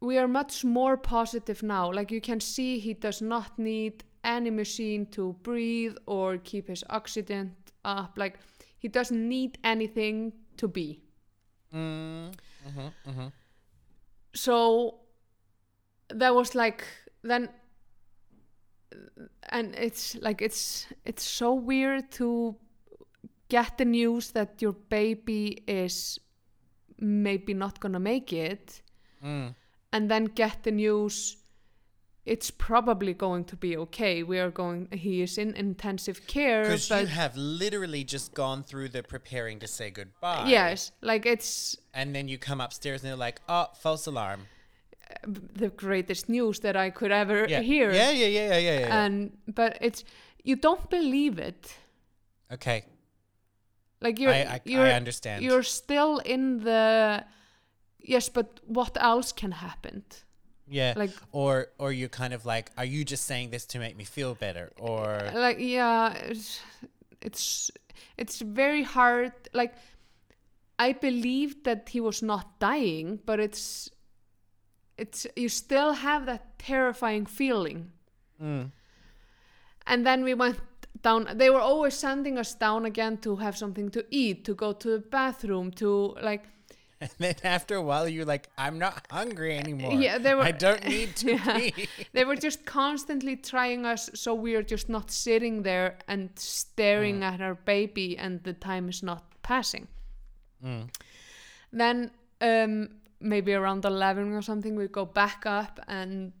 A: we are much more positive now. Like you can see, he does not need any machine to breathe or keep his oxygen up. Like he doesn't need anything to be.
B: Mm, mhm, mhm.
A: so that was like then and it's like it's it's so weird to get the news that your baby is maybe not gonna make it
B: Mm.
A: and then get the news it's probably going to be okay we are going he is in intensive care
B: Because you have literally just gone through the preparing to say goodbye.
A: yes like it's
B: And then you come upstairs and they're like, oh, false alarm.
A: the greatest news that i could ever
B: Yeah.
A: hear
B: Yeah, yeah, yeah, yeah, yeah. yeah, yeah.
A: and but it's you don't believe it
B: okay.
A: Like you're
B: I, I,
A: you're
B: I understand.
A: you're still in the yes but what else can happen
B: yeah.
A: like
B: or or you're kind of like, are you just saying this to make me feel better? Or
A: like yeah it's it's it's very hard like i believed that he was not dying but it's it's you still have that terrifying feeling
B: Mm.
A: and then we went down they were always sending us down again to have something to eat to go to the bathroom to like
B: And then after a while, you're like, I'm not hungry anymore.
A: Yeah, they were-
B: I don't need to
A: Yeah. they were just constantly trying us so we're just not sitting there and staring at our baby and the time is not passing
B: Mm.
A: then um maybe around 11 or something we go back up and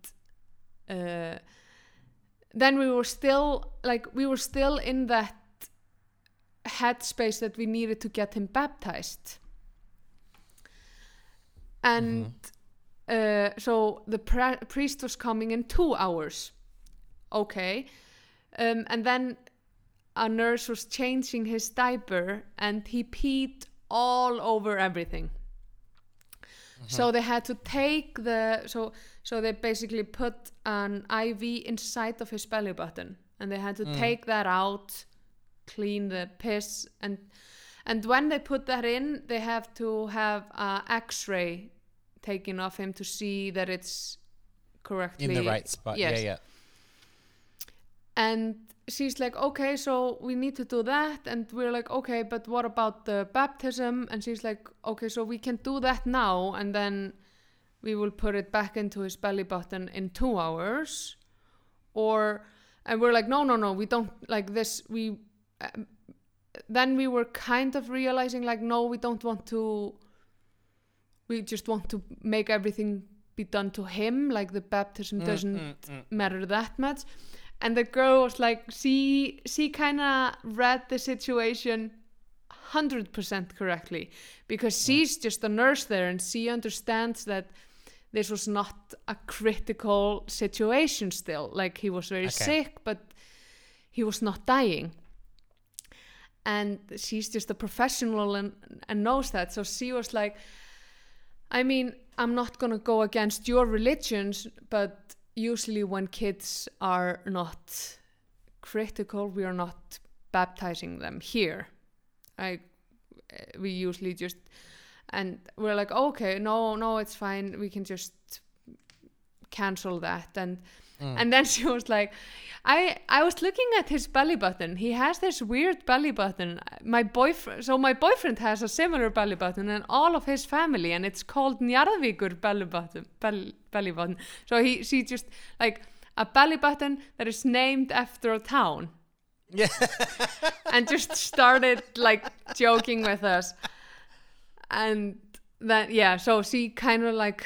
A: uh then we were still like we were still in that headspace that we needed to get him baptized. And uh, so the pra- priest was coming in two hours. Okay. Um, and then a nurse was changing his diaper and he peed all over everything Mm-hmm. so they had to take the so so they basically put an iv inside of his belly button and they had to mm. take that out clean the piss and and when they put that in they have to have an X-ray taken of him to see that it's correctly
B: In the right spot.
A: Yes.
B: Yeah, yeah.
A: and she's like okay so we need to do that. And we're like okay but what about the baptism? And she's like okay so we can do that now and then we will put it back into his belly button in two hours. Or and we're like no no no we don't like this we um, then we were kind of realizing like no we don't want to we just want to make everything be done to him like the baptism
B: Mm,
A: doesn't
B: mm, mm.
A: matter that much and the girl was like she she kind of read the situation 100% correctly because she's just a nurse there and she understands that this was not a critical situation still. Like he was very
B: Okay.
A: sick but he was not dying. And she's just a professional and, and knows that. So she was like i mean i'm not going to go against your religions but usually when kids are not critical we are not baptizing them here. I we usually just and we're like oh, okay no no it's fine we can just cancel that and
B: Mm.
A: and then she was like i i was looking at his belly button. He has this weird belly button. My boyfriend so my boyfriend has a similar belly button and all of his family and it's called Njarðvíkur belly button belly, belly button. So he she just like a belly button that is named after a town.
B: Yeah.
A: and just started like joking with us. And then yeah so she kind of like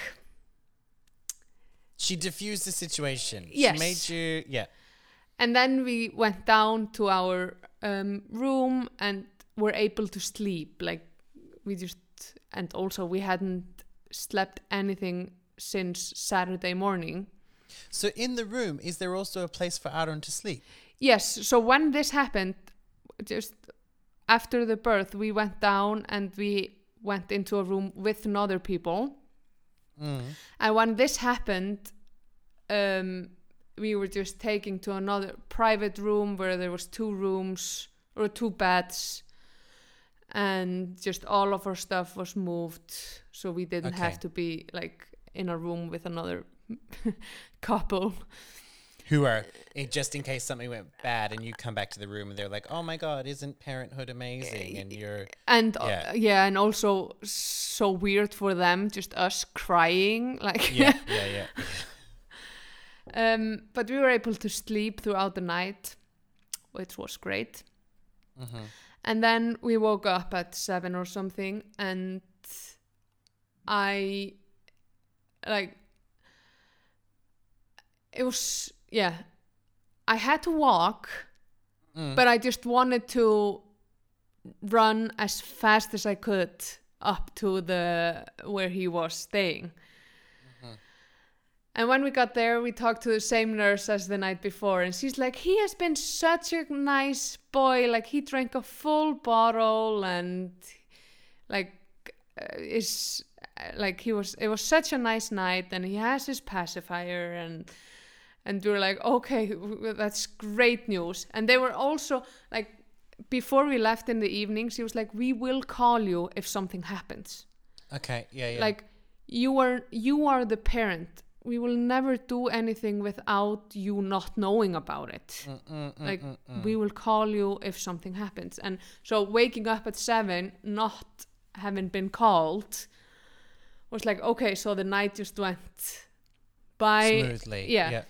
B: She diffused the situation.
A: Yes.
B: She made you. Yeah.
A: and then we went down to our um, room and were able to sleep like we just and also we hadn't slept anything since saturday morning
B: So in the room, is there also a place for Aaron to sleep?
A: yes so when this happened just after the birth we went down and we went into a room with other people
B: Mm.
A: And when this happened, um, we were just taken to another private room where there was two rooms or two beds, and just all of our stuff was moved, so we didn't have
B: Okay.
A: to be like in a room with another couple.
B: Who are eh, just in case something went bad and you come back to the room and they're like, "Oh my God, isn't parenthood amazing?" And you're
A: And uh,
B: Yeah.
A: yeah, and also so weird for them, just us crying, like.
B: yeah, yeah, yeah.
A: um, but we were able to sleep throughout the night, which was great.
B: hmm
A: And then we woke up at seven or something, and I like it was yeah. I had to walk,
B: Mm.
A: but I just wanted to run as fast as I could up to the where he was staying. And when we got there, we talked to the same nurse as the night before, and she's like, "He has been such a nice boy. Like he drank a full bottle, and like uh, is like he was. It was such a nice night, and he has his pacifier, and and we were like, okay, that's great news. And they were also like, before we left in the evening, she was like, we will call you if something happens.
B: Okay, yeah, yeah.
A: Like you are you are the parent. We will never do anything without you not knowing about it.
B: Mm, mm, mm,
A: Like
B: mm, mm.
A: we will call you if something happens. And so waking up at seven, not having been called, was like okay. So the night just went by
B: smoothly.
A: yeah.
B: yeah.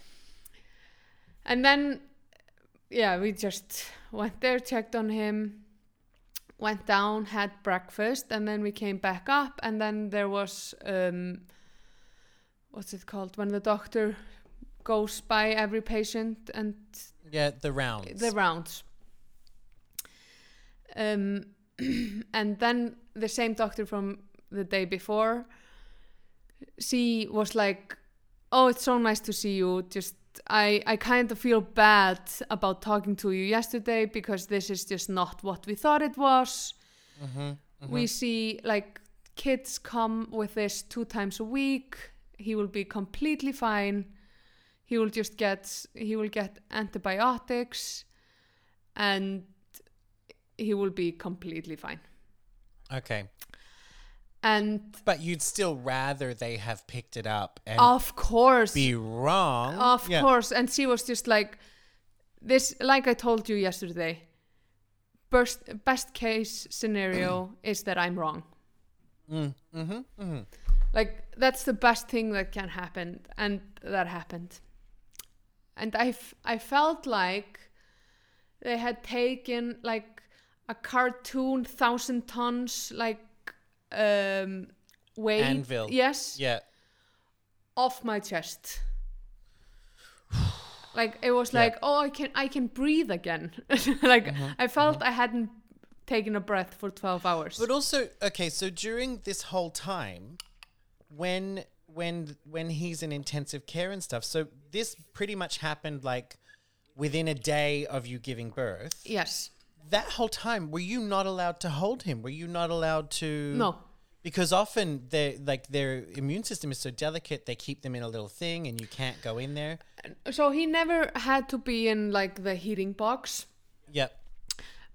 A: And then, yeah, we just went there, checked on him, went down, had breakfast, and then we came back up. And then there was, um, what's it called? When the doctor goes by every patient and
B: Yeah, the rounds.
A: the rounds. Um, and then the same doctor from the day before, she was like, "Oh, it's so nice to see you. Just I I kind of feel bad about talking to you yesterday because this is just not what we thought it was.
B: Mhm, mhm.
A: We see like kids come with this two times a week. He will be completely fine. He will just get he will get antibiotics and he will be completely fine.
B: okay.
A: And
B: But you'd still rather they have picked it up and
A: of course
B: be wrong.
A: Of
B: Yeah.
A: course. And she was just like, this, like I told you yesterday, best, best case scenario is that I'm wrong.
B: Mm, mm-hmm, mm-hmm.
A: Like, that's the best thing that can happen. And that happened. And I, f- I felt like they had taken like a cartoon thousand tons, like, um, weight.
B: Anvil.
A: Yes.
B: Yeah.
A: off my chest. like it was
B: Yeah.
A: like, oh, I can I can breathe again. like
B: Mm-hmm,
A: I felt I hadn't taken a breath for 12 hours.
B: But also, okay, so during this whole time, when when when he's in intensive care and stuff, so this pretty much happened like within a day of you giving birth.
A: yes.
B: That whole time, were you not allowed to hold him? Were you not allowed to?
A: No.
B: Because often they like their immune system is so delicate, they keep them in a little thing, and you can't go in there.
A: So he never had to be in like the heating box.
B: Yep.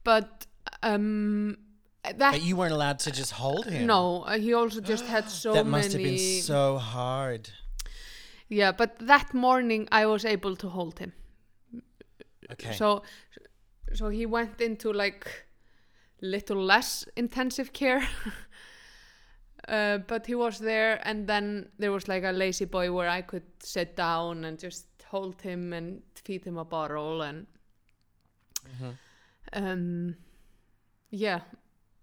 A: but um, that
B: But you weren't allowed to just hold him.
A: no, uh, he also just had so
B: that
A: many.
B: must have been so hard.
A: yeah, but that morning I was able to hold him.
B: Okay.
A: So, so he went into like little less intensive care. uh, but he was there, and then there was like a lazy boy where I could sit down and just hold him and feed him a bottle and
B: Mhm.
A: um, yeah.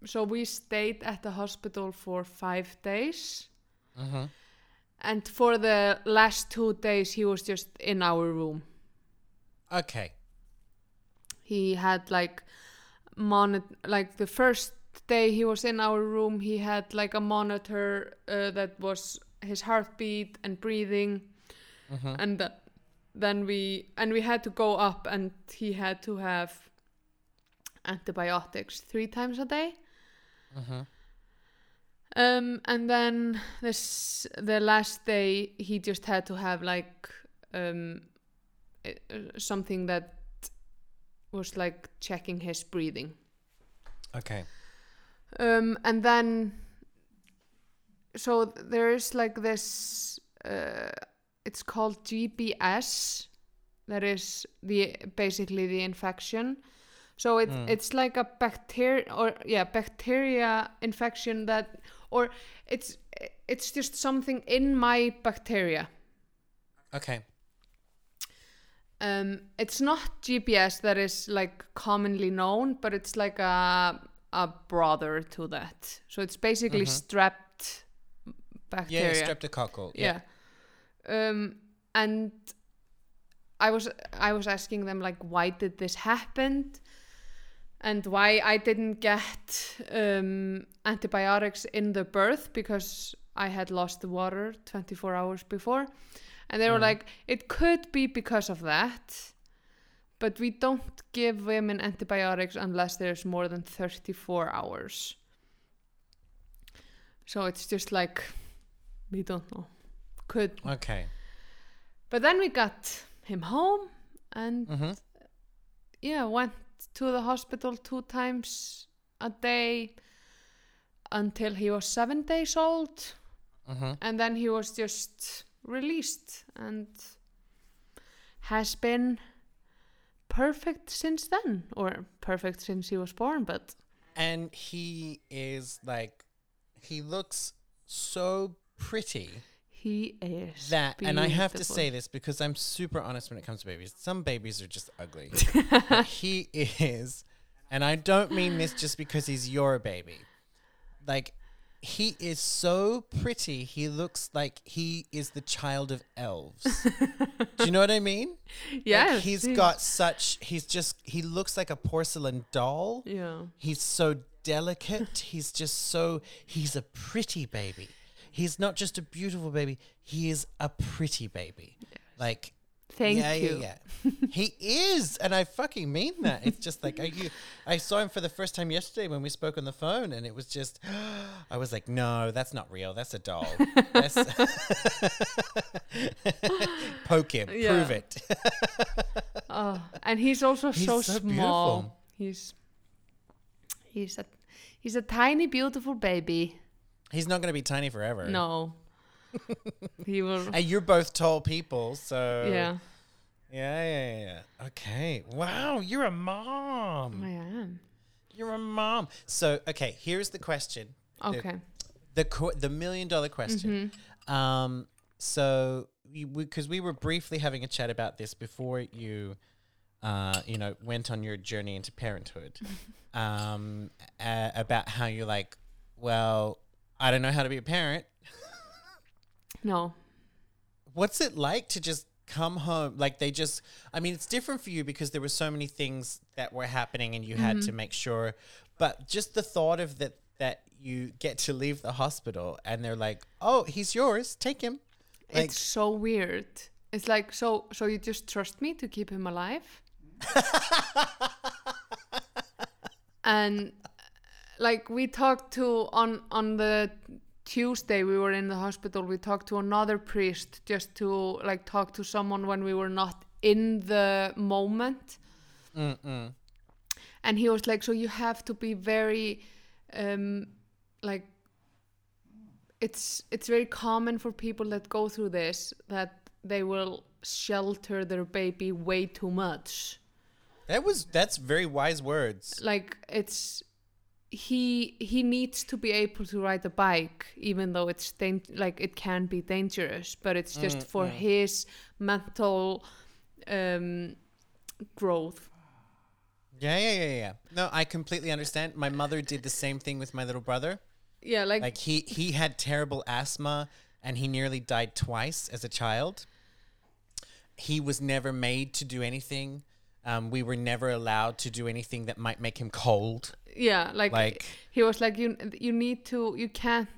A: So we stayed at the hospital for five days.
B: Mhm.
A: And for the last two days, he was just in our room.
B: Okay.
A: He had like monitor, like the first day he was in our room, he had like a monitor uh, that was his heartbeat and breathing,
B: Mhm.
A: and th- then we and we had to go up, and he had to have antibiotics three times a day.
B: Mhm.
A: Um, and then this the last day he just had to have like um, uh, something that was like checking his breathing.
B: Okay.
A: Um, and then so there is like this uh, it's called GBS that is the basically the infection. So it,
B: Mm.
A: it's like a bacteria or yeah bacteria infection that or it's it's just something in my bacteria.
B: Okay.
A: Um, it's not GBS that is like commonly known, but it's like a a brother to that. So it's basically
B: Mhm.
A: strapped
B: Yeah,
A: bacteria.
B: streptococcal.
A: yeah. Um, and I was I was asking them like why did this happen, and why I didn't get um, antibiotics in the birth because I had lost the water 24 hours before, and they were like it could be because of that. But we don't give women antibiotics unless there's more than 34 hours. So it's just like, we don't know. Could.
B: Okay.
A: But then we got him home and
B: Mhm.
A: yeah, went to the hospital two times a day until he was seven days old.
B: Mhm.
A: And then he was just released and has been perfect since then. Or perfect since he was born, but
B: And he is like, he looks so pretty
A: he is.
B: that, and I have to say this because I'm super honest when it comes to babies. Some babies are just ugly. He is, and I don't mean this just because he's your baby. Like, he is so pretty. He looks like he is the child of elves. Do you know what I mean?
A: Yeah.
B: Like, he's got such. He's just. He looks like a porcelain doll.
A: Yeah.
B: He's so delicate. He's just so. He's a pretty baby. He's not just a beautiful baby. He is a pretty baby. Like
A: Thank
B: yeah,
A: you.
B: yeah, yeah. he is, and I fucking mean that. It's just like I, you, I saw him for the first time yesterday when we spoke on the phone, and it was just, I was like, no, that's not real. That's a doll. That's Poke him,
A: Yeah.
B: prove it.
A: Oh, and he's also
B: He's
A: so,
B: so
A: small.
B: beautiful.
A: He's he's a he's a tiny beautiful baby.
B: He's not going to be tiny forever.
A: No. he will
B: And you're both tall people, so
A: Yeah,
B: yeah, yeah, yeah. Okay. Wow, you're a mom.
A: I am.
B: You're a mom. So, okay, here's the question.
A: Okay.
B: the qu- the million dollar question. Um, so because we, were briefly having a chat about this before you, uh, you know, went on your journey into parenthood, um, about how you're like, well, I don't know how to be a parent.
A: No.
B: What's it like to just come home? Like they just, I mean, it's different for you because there were so many things that were happening and you had to mm-hmm. make sure. But just the thought of that, that you get to leave the hospital and they're like, oh, he's yours, take him. Like,
A: it's so weird. It's like so so you just trust me to keep him alive? and like we talked to on on the Tuesday we were in the hospital we talked to another priest just to like talk to someone when we were not in the moment
B: mm-mm.
A: and he was like so you have to be very um like it's it's very common for people that go through this that they will shelter their baby way too much
B: That was that's very wise words.
A: like it's he he needs to be able to ride a bike even though it's like it can be dangerous but it's just
B: Mm,
A: for
B: mm.
A: his mental um growth
B: Yeah, yeah, yeah, yeah. No, I completely understand. My mother did the same thing with my little brother.
A: yeah like,
B: Like he he had terrible asthma and he nearly died twice as a child. He was never made to do anything. Um, we were never allowed to do anything that might make him cold.
A: Yeah like,
B: Like
A: he was like you you need to you can't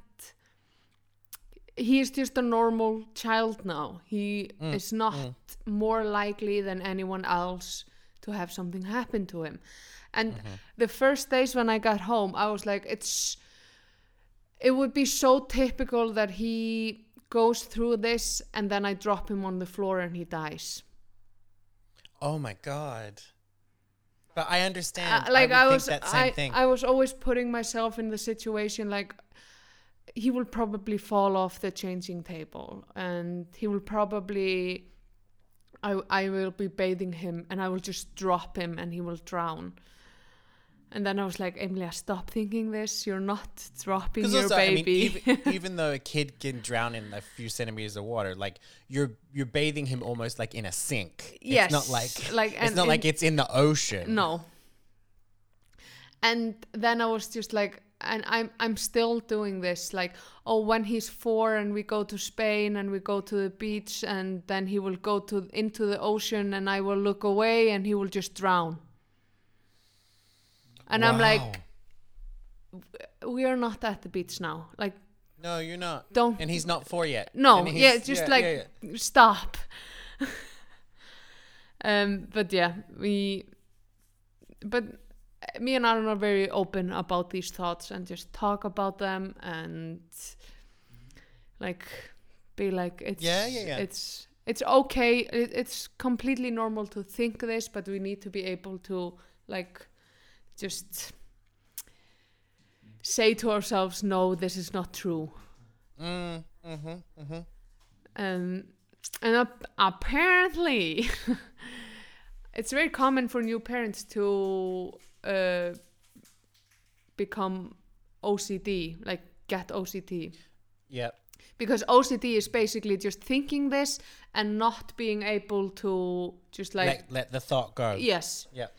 A: he's just a normal child now he
B: Mm,
A: is not more likely than anyone else to have something happen to him and
B: Mm-hmm.
A: the first days when i got home i was like it's it would be so typical that he goes through this and then i drop him on the floor and he dies
B: oh my god. But I understand.
A: Uh, like
B: I,
A: I, was,
B: think that same
A: I,
B: thing.
A: I was always putting myself in the situation like he will probably fall off the changing table, and he will probably, I, I will be bathing him, and I will just drop him, and he will drown. And then I was like, Emilia, stop thinking this. You're not dropping your
B: also, I mean,
A: baby.
B: even, even though a kid can drown in a few centimeters of water, like you're you're bathing him almost like in a sink.
A: yes,
B: it's not like
A: like
B: it's not
A: in-
B: like it's in the ocean.
A: No. And then I was just like, and I'm I'm still doing this. Like, oh, when he's four and we go to Spain and we go to the beach, and then he will go to into the ocean, and I will look away, and he will just drown. And I'm like, we are not at the beach now. Like,
B: no, you're not.
A: don't.
B: And he's not four yet.
A: No, yeah, just
B: yeah,
A: like
B: yeah, yeah.
A: stop. um, but yeah, we, but me and Aaron are very open about these thoughts and just talk about them and like be like it's
B: Yeah, yeah, yeah.
A: it's it's okay. It, it's completely normal to think this, but we need to be able to like just say to ourselves, no, this is not true.
B: Mm, mm-hmm, mm-hmm.
A: Um, and ap- apparently, it's very common for new parents to uh, become OCD, like get OCD.
B: Yeah.
A: Because OCD is basically just thinking this and not being able to just like,
B: let, let the thought go.
A: yes,
B: Yep.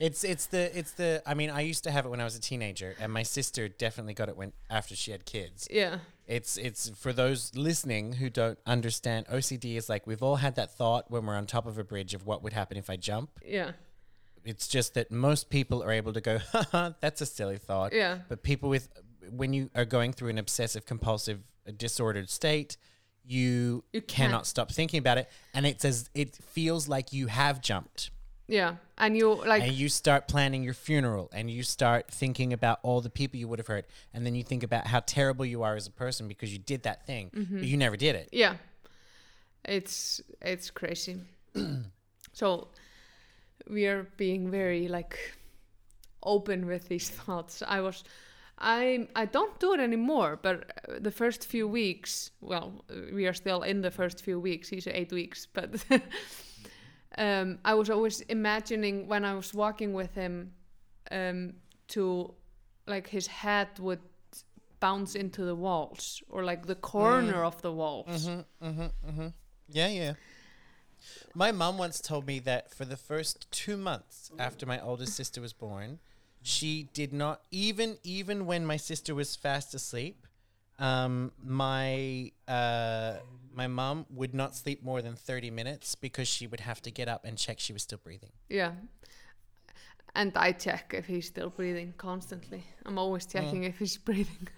B: It's it's the it's the I mean I used to have it when I was a teenager and my sister definitely got it when after she had kids.
A: yeah,
B: It's it's for those listening who don't understand OCD is like we've all had that thought when we're on top of a bridge of what would happen if I jump.
A: yeah,
B: It's just that most people are able to go, Haha, that's a silly thought.
A: yeah,
B: But people with when you are going through an obsessive compulsive uh, disordered state, you,
A: You
B: cannot stop thinking about it and it's as it feels like you have jumped.
A: Yeah. And you like,
B: and you start planning your funeral and you start thinking about all the people you would have hurt and then you think about how terrible you are as a person because you did that thing
A: Mm-hmm.
B: but you never did it
A: yeah, it's it's crazy. so we are being very like open with these thoughts. I was, I I don't do it anymore, but uh, the first few weeks, well, we are still in the first few weeks. He's eight weeks, but um, I was always imagining when I was walking with him, um, to like his head would bounce into the walls or like the corner of the walls.
B: mm-hmm, mm-hmm, mm-hmm. yeah yeah my mom once told me that for the first two months after my oldest sister was born she did not even even when my sister was fast asleep um, my uh, my mom would not sleep more than 30 minutes because she would have to get up and check she was still breathing
A: Yeah. And I check if he's still breathing constantly. I'm always checking if he's breathing.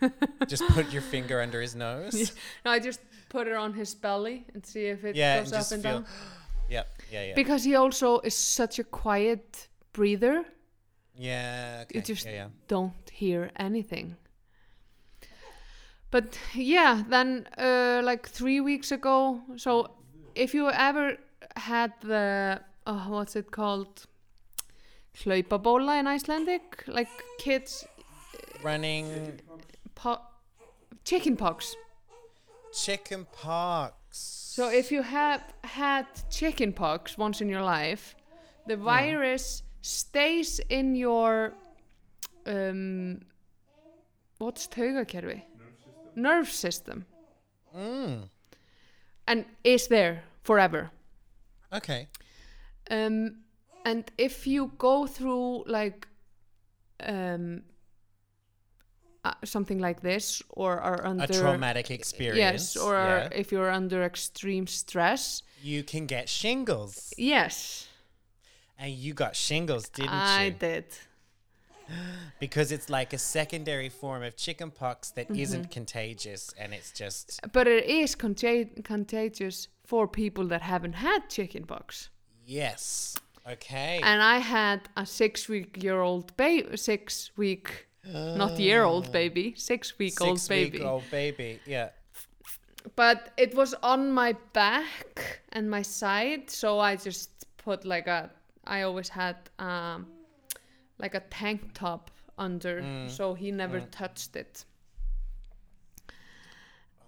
B: just put your finger under his nose.
A: no, I just put it on his belly and see if it
B: Yeah,
A: goes
B: and
A: up and down.
B: Yep. Yeah. Yeah.
A: Because he also is such a quiet breather,
B: yeah. Okay.
A: you just
B: yeah. Yeah.
A: don't hear anything. But yeah, then uh, like three weeks ago. So if you ever had the oh, what's it called? hlaupabóla in Icelandic, like kids
B: Running
A: po- chicken pox.
B: chicken pox.
A: So if you have had chicken pox once in your life, the virus stays in your um, what's taugakerfi? Nerve system.
B: Mm.
A: And is there forever.
B: Okay.
A: Um, and if you go through like um, uh, something like this or are under
B: A traumatic experience.
A: yes, or
B: yeah.
A: if you're under extreme stress,
B: you can get shingles.
A: yes,
B: And you got shingles, didn't
A: I
B: you?
A: did.
B: Because it's like a secondary form of chickenpox that
A: Mm-hmm.
B: not contagious and it's just
A: But it is contag- contagious for people that haven't had chickenpox.
B: yes. Okay.
A: And I had a six week year old baby, six week, not year old baby, six week old baby.
B: Six week old baby. Yeah.
A: But it was on my back and my side, so I just put like a. I always had um, like a tank top under,
B: Mm.
A: so he never touched it.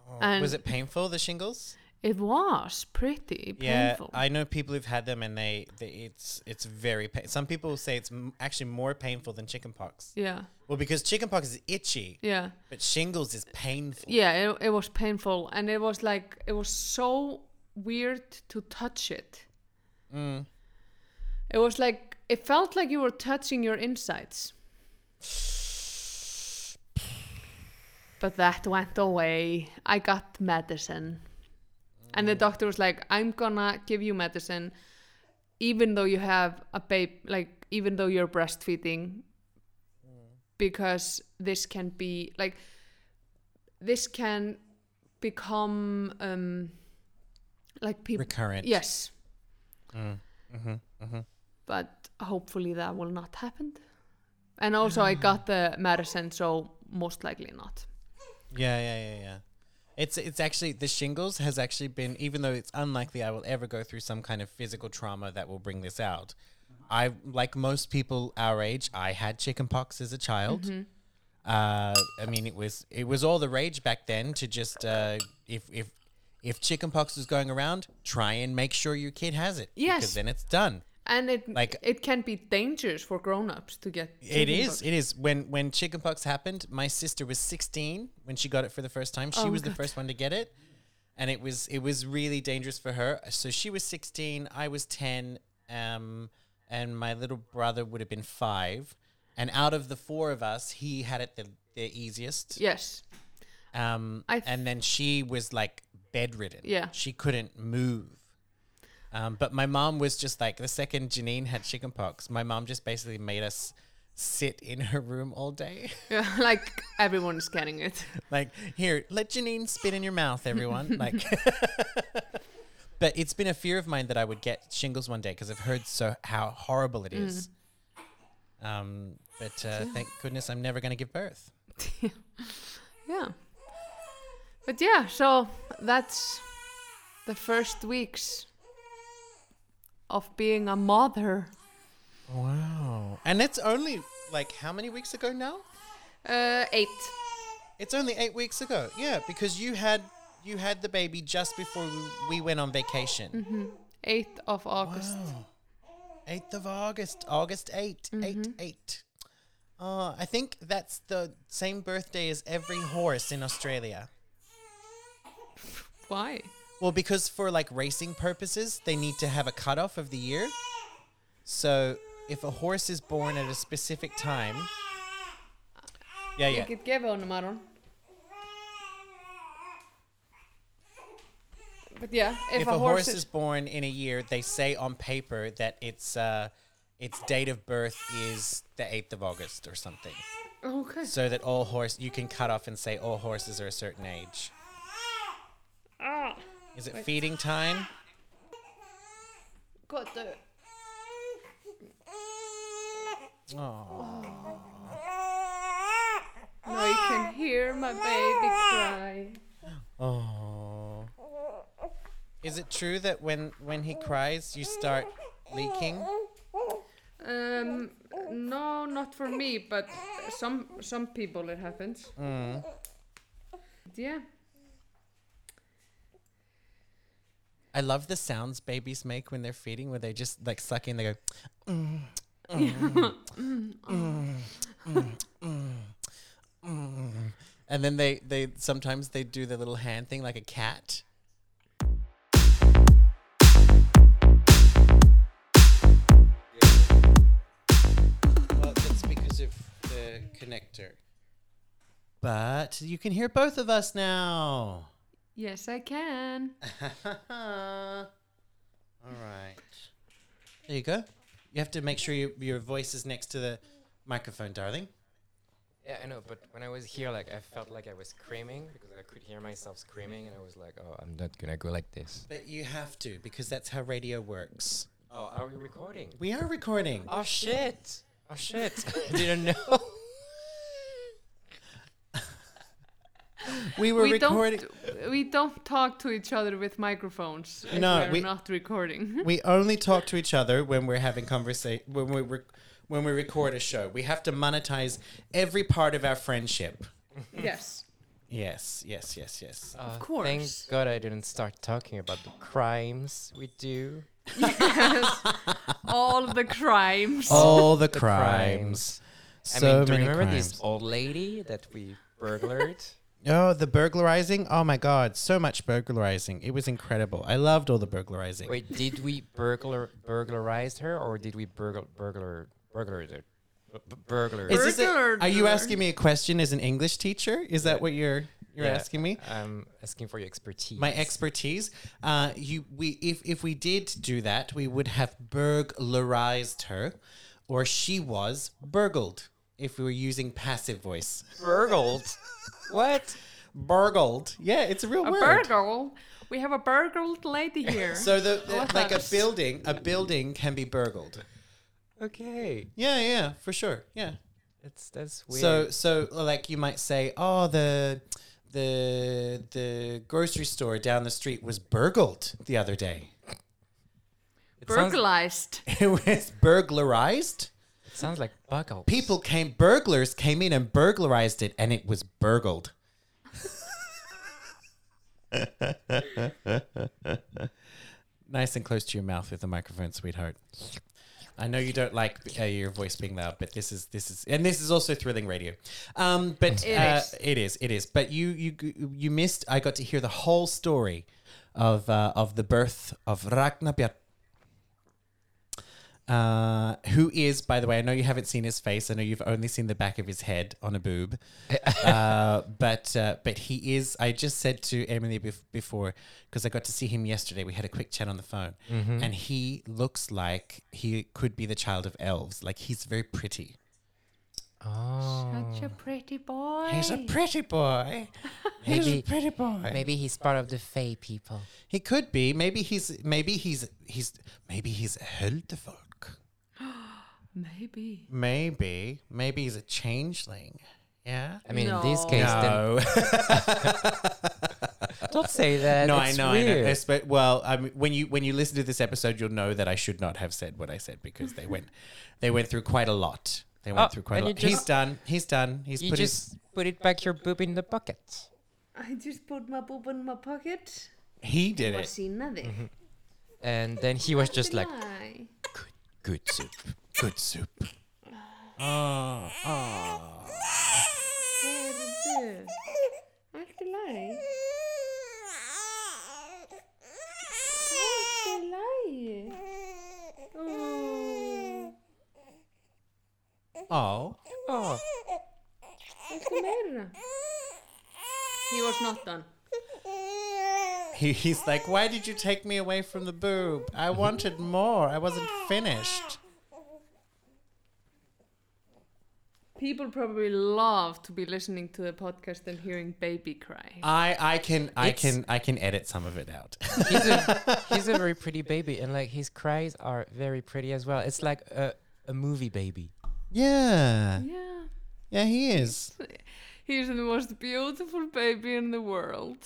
B: Oh,
A: And-
B: was it painful the shingles?
A: It was pretty
B: Yeah,
A: painful.
B: I know people who've had them and they, they it's it's very pa- some people say it's m- actually more painful than chickenpox.
A: yeah,
B: Well, because chickenpox is itchy,
A: yeah.
B: but shingles is painful.
A: Yeah, it, it was painful, and it was like it was so weird to touch it.
B: Mm.
A: It was like it felt like you were touching your insides. But that went away. I got medicine. And the doctor was like, I'm gonna give you medicine even though you have a babe like even though you're breastfeeding because this can be like this can become um like people
B: Recurrent.
A: yes
B: Mm. hmm hmm
A: but hopefully that will not happen. And also, I got the medicine, so most likely not.
B: Yeah, yeah, yeah, yeah. It's it's actually the shingles has actually been even though it's unlikely I will ever go through some kind of physical trauma that will bring this out. I like most people our age, I had chickenpox as a child.
A: Mm-hmm.
B: Uh, I mean, it was it was all the rage back then to just uh, if if if chickenpox was going around, try and make sure your kid has it.
A: Yes.
B: because then it's done.
A: And it
B: Like-
A: it can be dangerous for grown-ups to get.
B: It is. It is. When when chickenpox happened, my sister was 16 when she got it for the first time. She
A: Oh,
B: was the first one to get it, and it was it was really dangerous for her. So she was 16. I was 10. Um, and my little brother would have been five. And out of the four of us, he had it the, the easiest.
A: Yes.
B: Um,
A: I th-
B: and then she was like bedridden.
A: Yeah.
B: She couldn't move. Um, but my mom was just like the second Janine had chickenpox, my mom just basically made us sit in her room all day.
A: Yeah, like everyone's getting it.
B: like, here, let Janine spit in your mouth, everyone. like, but it's been a fear of mine that I would get shingles one day because I've heard so how horrible it is. Um, but uh, thank goodness I'm never going to give birth.
A: Yeah. But yeah, so that's the first weeks of being a mother.
B: Wow. And it's only like how many weeks ago now?
A: Uh, eight.
B: It's only eight weeks ago. Yeah, because you had you had the baby just before we, we went on vacation.
A: 8th of August.
B: Wow. Eighth of August, August 8 eight eight. Uh, I think that's the same birthday as every horse in Australia.
A: Why?
B: Well, because for like racing purposes, they need to have a cutoff of the year. So if a horse is born at a specific time, yeah, yeah.
A: Get gefið honum Aron. But yeah, if,
B: if a horse is born in a year, they say on paper that its uh, its date of birth is the eighth of August or something,
A: Okay.
B: so that all horse you can cut off and say all horses are a certain age.
A: Ah,
B: Is it feeding time?
A: gott. uh,
B: Oh,
A: Now you can hear my baby cry.
B: oh. Is it true that when when he cries, you start leaking?
A: Um, no, not for me, but some some people it happens.
B: Mm.
A: Yeah.
B: I love the sounds babies make when they're feeding, where they just like sucking. They go, "Mm, mm, mm, mm, mm, mm." and then they they sometimes they do the little hand thing like a cat. Well, that's because of the connector. But you can hear both of us now.
A: Yes, I can.
B: All right. There you go. You have to make sure you, your voice is next to the microphone, darling.
C: Yeah, I know, but when I was here, like, I felt like I was screaming because I could hear myself screaming, and I was like, oh, I'm not gonna go like this.
B: But you have to because that's how radio works.
C: Oh, are we recording?
B: We are recording.
C: Oh, shit! Oh, shit! I didn't know.
B: We were
A: we
B: recording.
A: don't we don't talk to each other with microphones.
B: No,
A: we're
B: we-
A: not recording.
B: we only talk to each other when we're having conversation when we rec- when we record a show. We have to monetize every part of our friendship.
A: yes.
B: Yes, yes, yes, yes.
C: Uh,
A: course.
C: Thank God I didn't start talking about the crimes we do.
A: yes. All the crimes.
B: All the,
C: The
B: crimes.
C: crimes.
B: So
C: I mean, do you remember
B: crimes.
C: this old lady that we burglared?
B: Oh, the burglarizing! Oh my God, so much burglarizing! It was incredible. I loved all the burglarizing.
C: Wait, did we burglar burglarize her, or did we burglar burglar burglar her? B- b- burglar.
B: Is this a-
A: Burglar-
B: are you asking me a question as an English teacher? Is that what you're you're
C: Yeah,
B: asking me?
C: I'm asking for your expertise.
B: My expertise. Uh, you we if if we did do that, we would have burglarized her, or she was burgled. If we were using passive voice,
C: burgled. what?
B: burgled. Yeah, it's a real
A: A
B: word.
A: burgle. We have a burgled lady here.
B: So the, the-
A: What
B: like a building, a building can be burgled.
C: Okay,
B: Yeah, yeah, for sure. Yeah.
C: It's that's weird.
B: So so like you might say, oh the the the grocery store down the street was burgled the other day.
C: it sounds,
A: Burglarized.
B: It was burglarized.
C: It sounds like buckle.
B: People came, burglars came in and burglarized it, and it was burgled. nice and close to your mouth with the microphone, sweetheart. I know you don't like uh, your voice being loud, but this is this is and this is also thrilling radio. Um, but
A: It
B: uh,
A: is.
B: it is it is. But you you you missed. I got to hear the whole story of uh, of the birth of Ragnar Bjarn. Uh, who is, by the way, I know you haven't seen his face. I know you've only seen the back of his head on a boob. uh, but uh, but he is. I just said to Emily bef- before because I got to see him yesterday. We had a quick chat on the phone,
C: Mm-hmm.
B: and he looks like he could be the child of elves. Like he's very pretty.
C: Oh,
A: Such a pretty boy.
B: He's a pretty boy. he's a
C: Maybe-
B: pretty boy.
C: maybe he's part of the Fey people.
B: he could be. Maybe he's. Maybe he's. He's. Maybe he's Huldufólk.
A: Maybe.
B: Maybe. Maybe he's a changeling. Yeah.
C: I mean, in this
A: No.
C: case,
B: No.
C: don't say that.
B: no, I
C: It's
B: know, I know.
C: weird.
B: It's- but- well, I mean, when you when you listen to this episode, you'll know that I should not have said what I said because they went they went through quite a lot. They went
C: Oh,
B: through quite a
C: and
B: lot.
C: you
B: He's
C: just-
B: done. He's done. He's
C: You
B: put
C: just put it back your boob in the bucket.
A: I just put my boob in my pocket.
B: his. He did
A: Var
B: it.
A: sinnade.
C: Mm-hmm. And then he was just like,
A: Lie.
B: Good soup. Good soup. Ah, oh, oh.
A: Heyrðu. Allt í lagi. Allt í lagi. Ó,
B: Oh.
C: oh,
A: Viltu meira? He was not done.
B: He, he's like, why did you take me away from the boob? I wanted more. I wasn't finished.
A: People probably love to be listening to the podcast and hearing baby cry.
B: I I can I
C: It's-
B: can I can edit some of it out.
C: he's a he's a very pretty baby, and like his cries are very pretty as well. It's like a a movie baby.
B: yeah.
A: Yeah.
B: Yeah, he is.
A: He's the most beautiful baby in the world.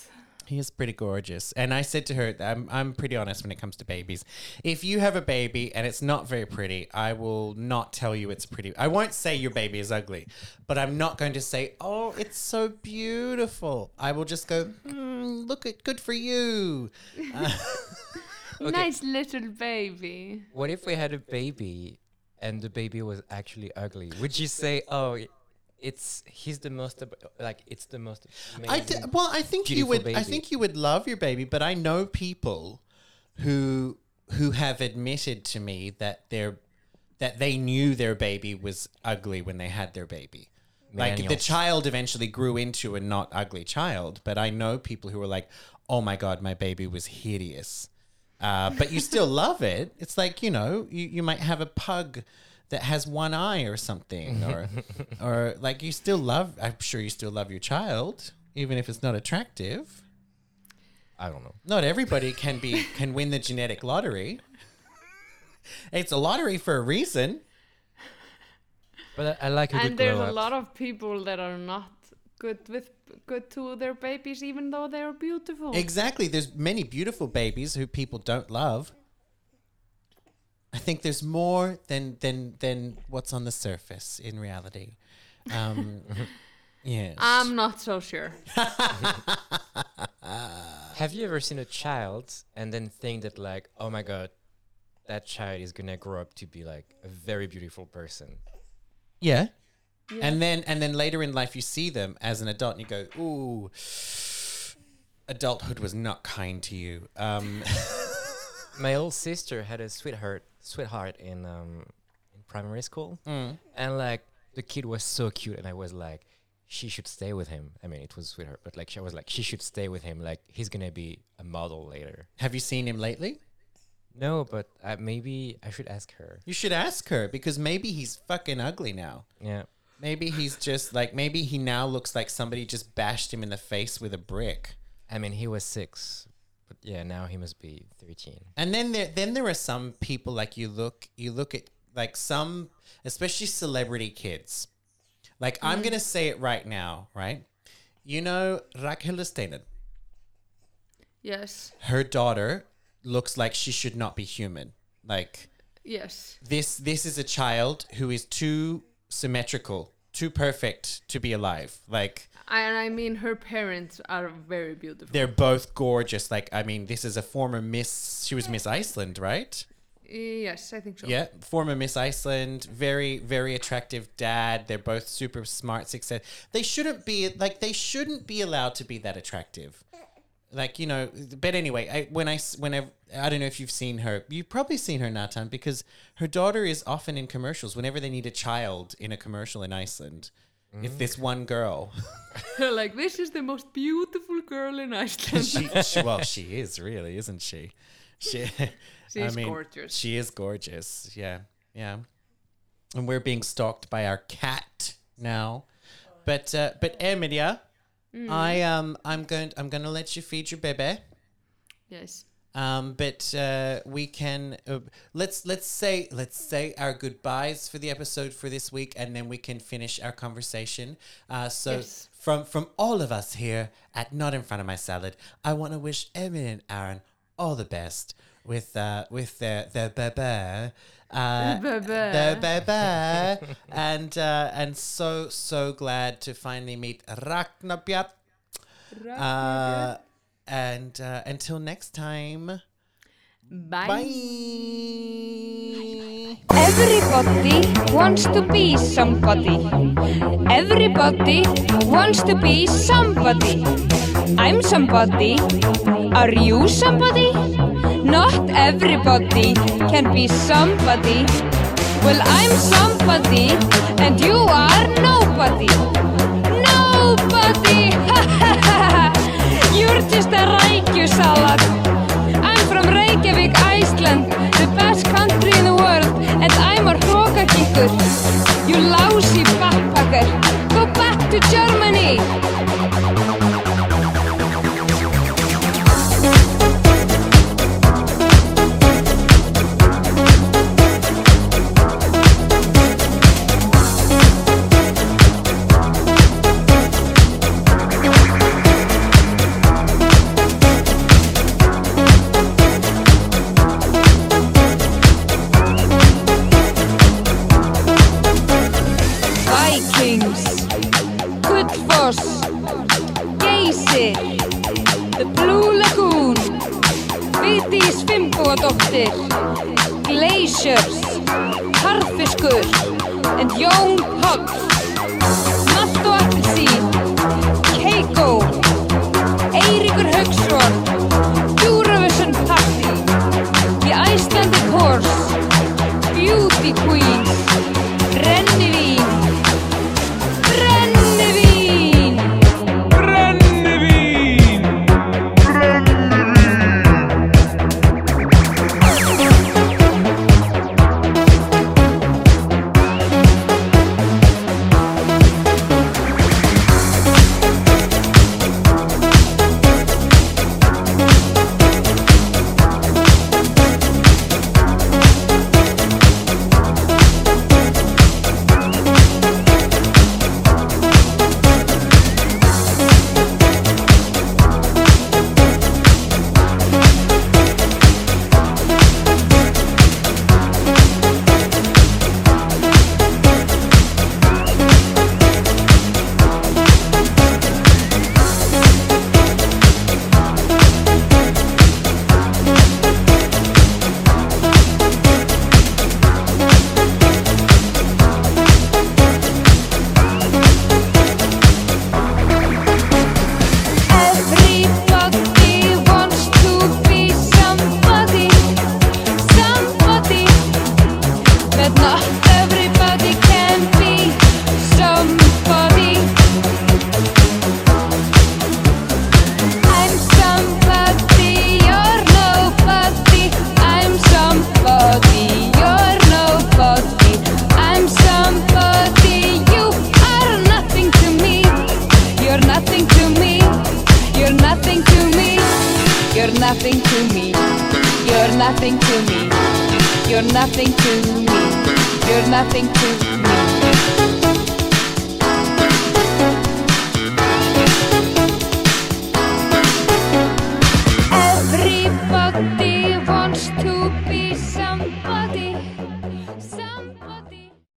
B: He is pretty gorgeous. And I said to her, I'm, I'm pretty honest when it comes to babies. If you have a baby and it's not very pretty, I will not tell you it's pretty. I won't say your baby is ugly, but I'm not going to say, oh, it's so beautiful. I will just go, mm, look at good for you.
A: Nice little baby.
C: What if we had a baby and the baby was actually ugly? Would you say, oh, it's he's the most like it's the most
B: I
C: amazing?
B: well, I think you would. I think you would love your baby, but I know people who who have admitted to me that their that they knew their baby was ugly when they had their baby. Like the child eventually grew into a not ugly child, but I know people who were like, "Oh my god, my baby was hideous," uh, but you still love it. It's like you know, you, you might have a pug that has one eye or something, mm-hmm. or or like you still love. I'm sure you still love your child, even if it's not attractive.
C: I don't know.
B: Not everybody can be can win the genetic lottery. It's a lottery for a reason.
C: But I, I like a good
A: And there's a lot of people that are not good with good to their babies, even though they're beautiful.
B: Exactly. There's many beautiful babies who people don't love. I think there's more than than than what's on the surface in reality. Um, yes.
A: I'm not so sure.
C: Have you ever seen a child and then think that like, oh my god, that child is gonna grow up to be like a very beautiful person?
B: yeah. And then and then later in life you see them as an adult and you go, ooh, adulthood was not kind to you. Um,
C: My old sister had a sweetheart, sweetheart in um in primary school,
B: mm.
C: and like the kid was so cute, and I was like, she should stay with him. I mean, it was sweetheart, but like she was like, she should stay with him. Like he's gonna be a model later.
B: Have you seen him lately?
C: No, but uh, maybe I should ask her.
B: You should ask her because maybe he's fucking ugly now.
C: Yeah.
B: Maybe he's just like maybe he now looks like somebody just bashed him in the face with a brick.
C: I mean, he was six, but yeah, now he must be thirteen.
B: And then there then there are some people like you look you look at like some especially celebrity kids. Like I'm mm. gonna say it right now, right? You know Raquel Steinen.
A: Yes.
B: Her daughter looks like she should not be human. Like
A: Yes.
B: this this is a child who is too symmetrical, too perfect to be alive. Like
A: And I mean, her parents are very beautiful.
B: they're both gorgeous. Like I mean, this is a former Miss. She was Miss Iceland, right?
A: Yes, I think so.
B: Yeah, former Miss Iceland, very very attractive dad. They're both super smart, success. They shouldn't be like they shouldn't be allowed to be that attractive. Like you know, but anyway, I, when I whenever I don't know if you've seen her, you've probably seen her Natan because her daughter is often in commercials. Whenever they need a child in a commercial in Iceland, if this one girl,
A: like this is the most beautiful girl in Iceland.
B: she, she well she is really, isn't she? She,
A: She's gorgeous.
B: She is gorgeous. Yeah, yeah. And we're being stalked by our cat now. But uh, but Emilia,
A: Mm.
B: I um I'm going I'm going to let you feed your baby.
A: yes.
B: Um, but uh, we can uh, let's let's say let's say our goodbyes for the episode for this week, and then we can finish our conversation. Uh, so
A: Yes.
B: from from all of us here at Not in Front of My Salad, I want to wish Emily and Aaron all the best with uh, with their their baby. Uh, their baby, and uh, and so so glad to finally meet Raknapjat. Uh, and uh, until next time.
A: Bye.
B: Bye.
D: Everybody wants to be somebody. Everybody wants to be somebody. I'm somebody. Are you somebody? Not everybody can be somebody. Well, I'm somebody and you are nobody. Nobody! Just a rækjusalad. I'm from Reykjavík, Iceland, the best country in the world, and I'm a hrókakikkur. You lousy backpacker, go back to Germany. dóttir The Blue Lagoon Vitiðs Fimbúa dóttir Glaciers Harfiskur and Jón Hugg Matt og Appelsín Keiko.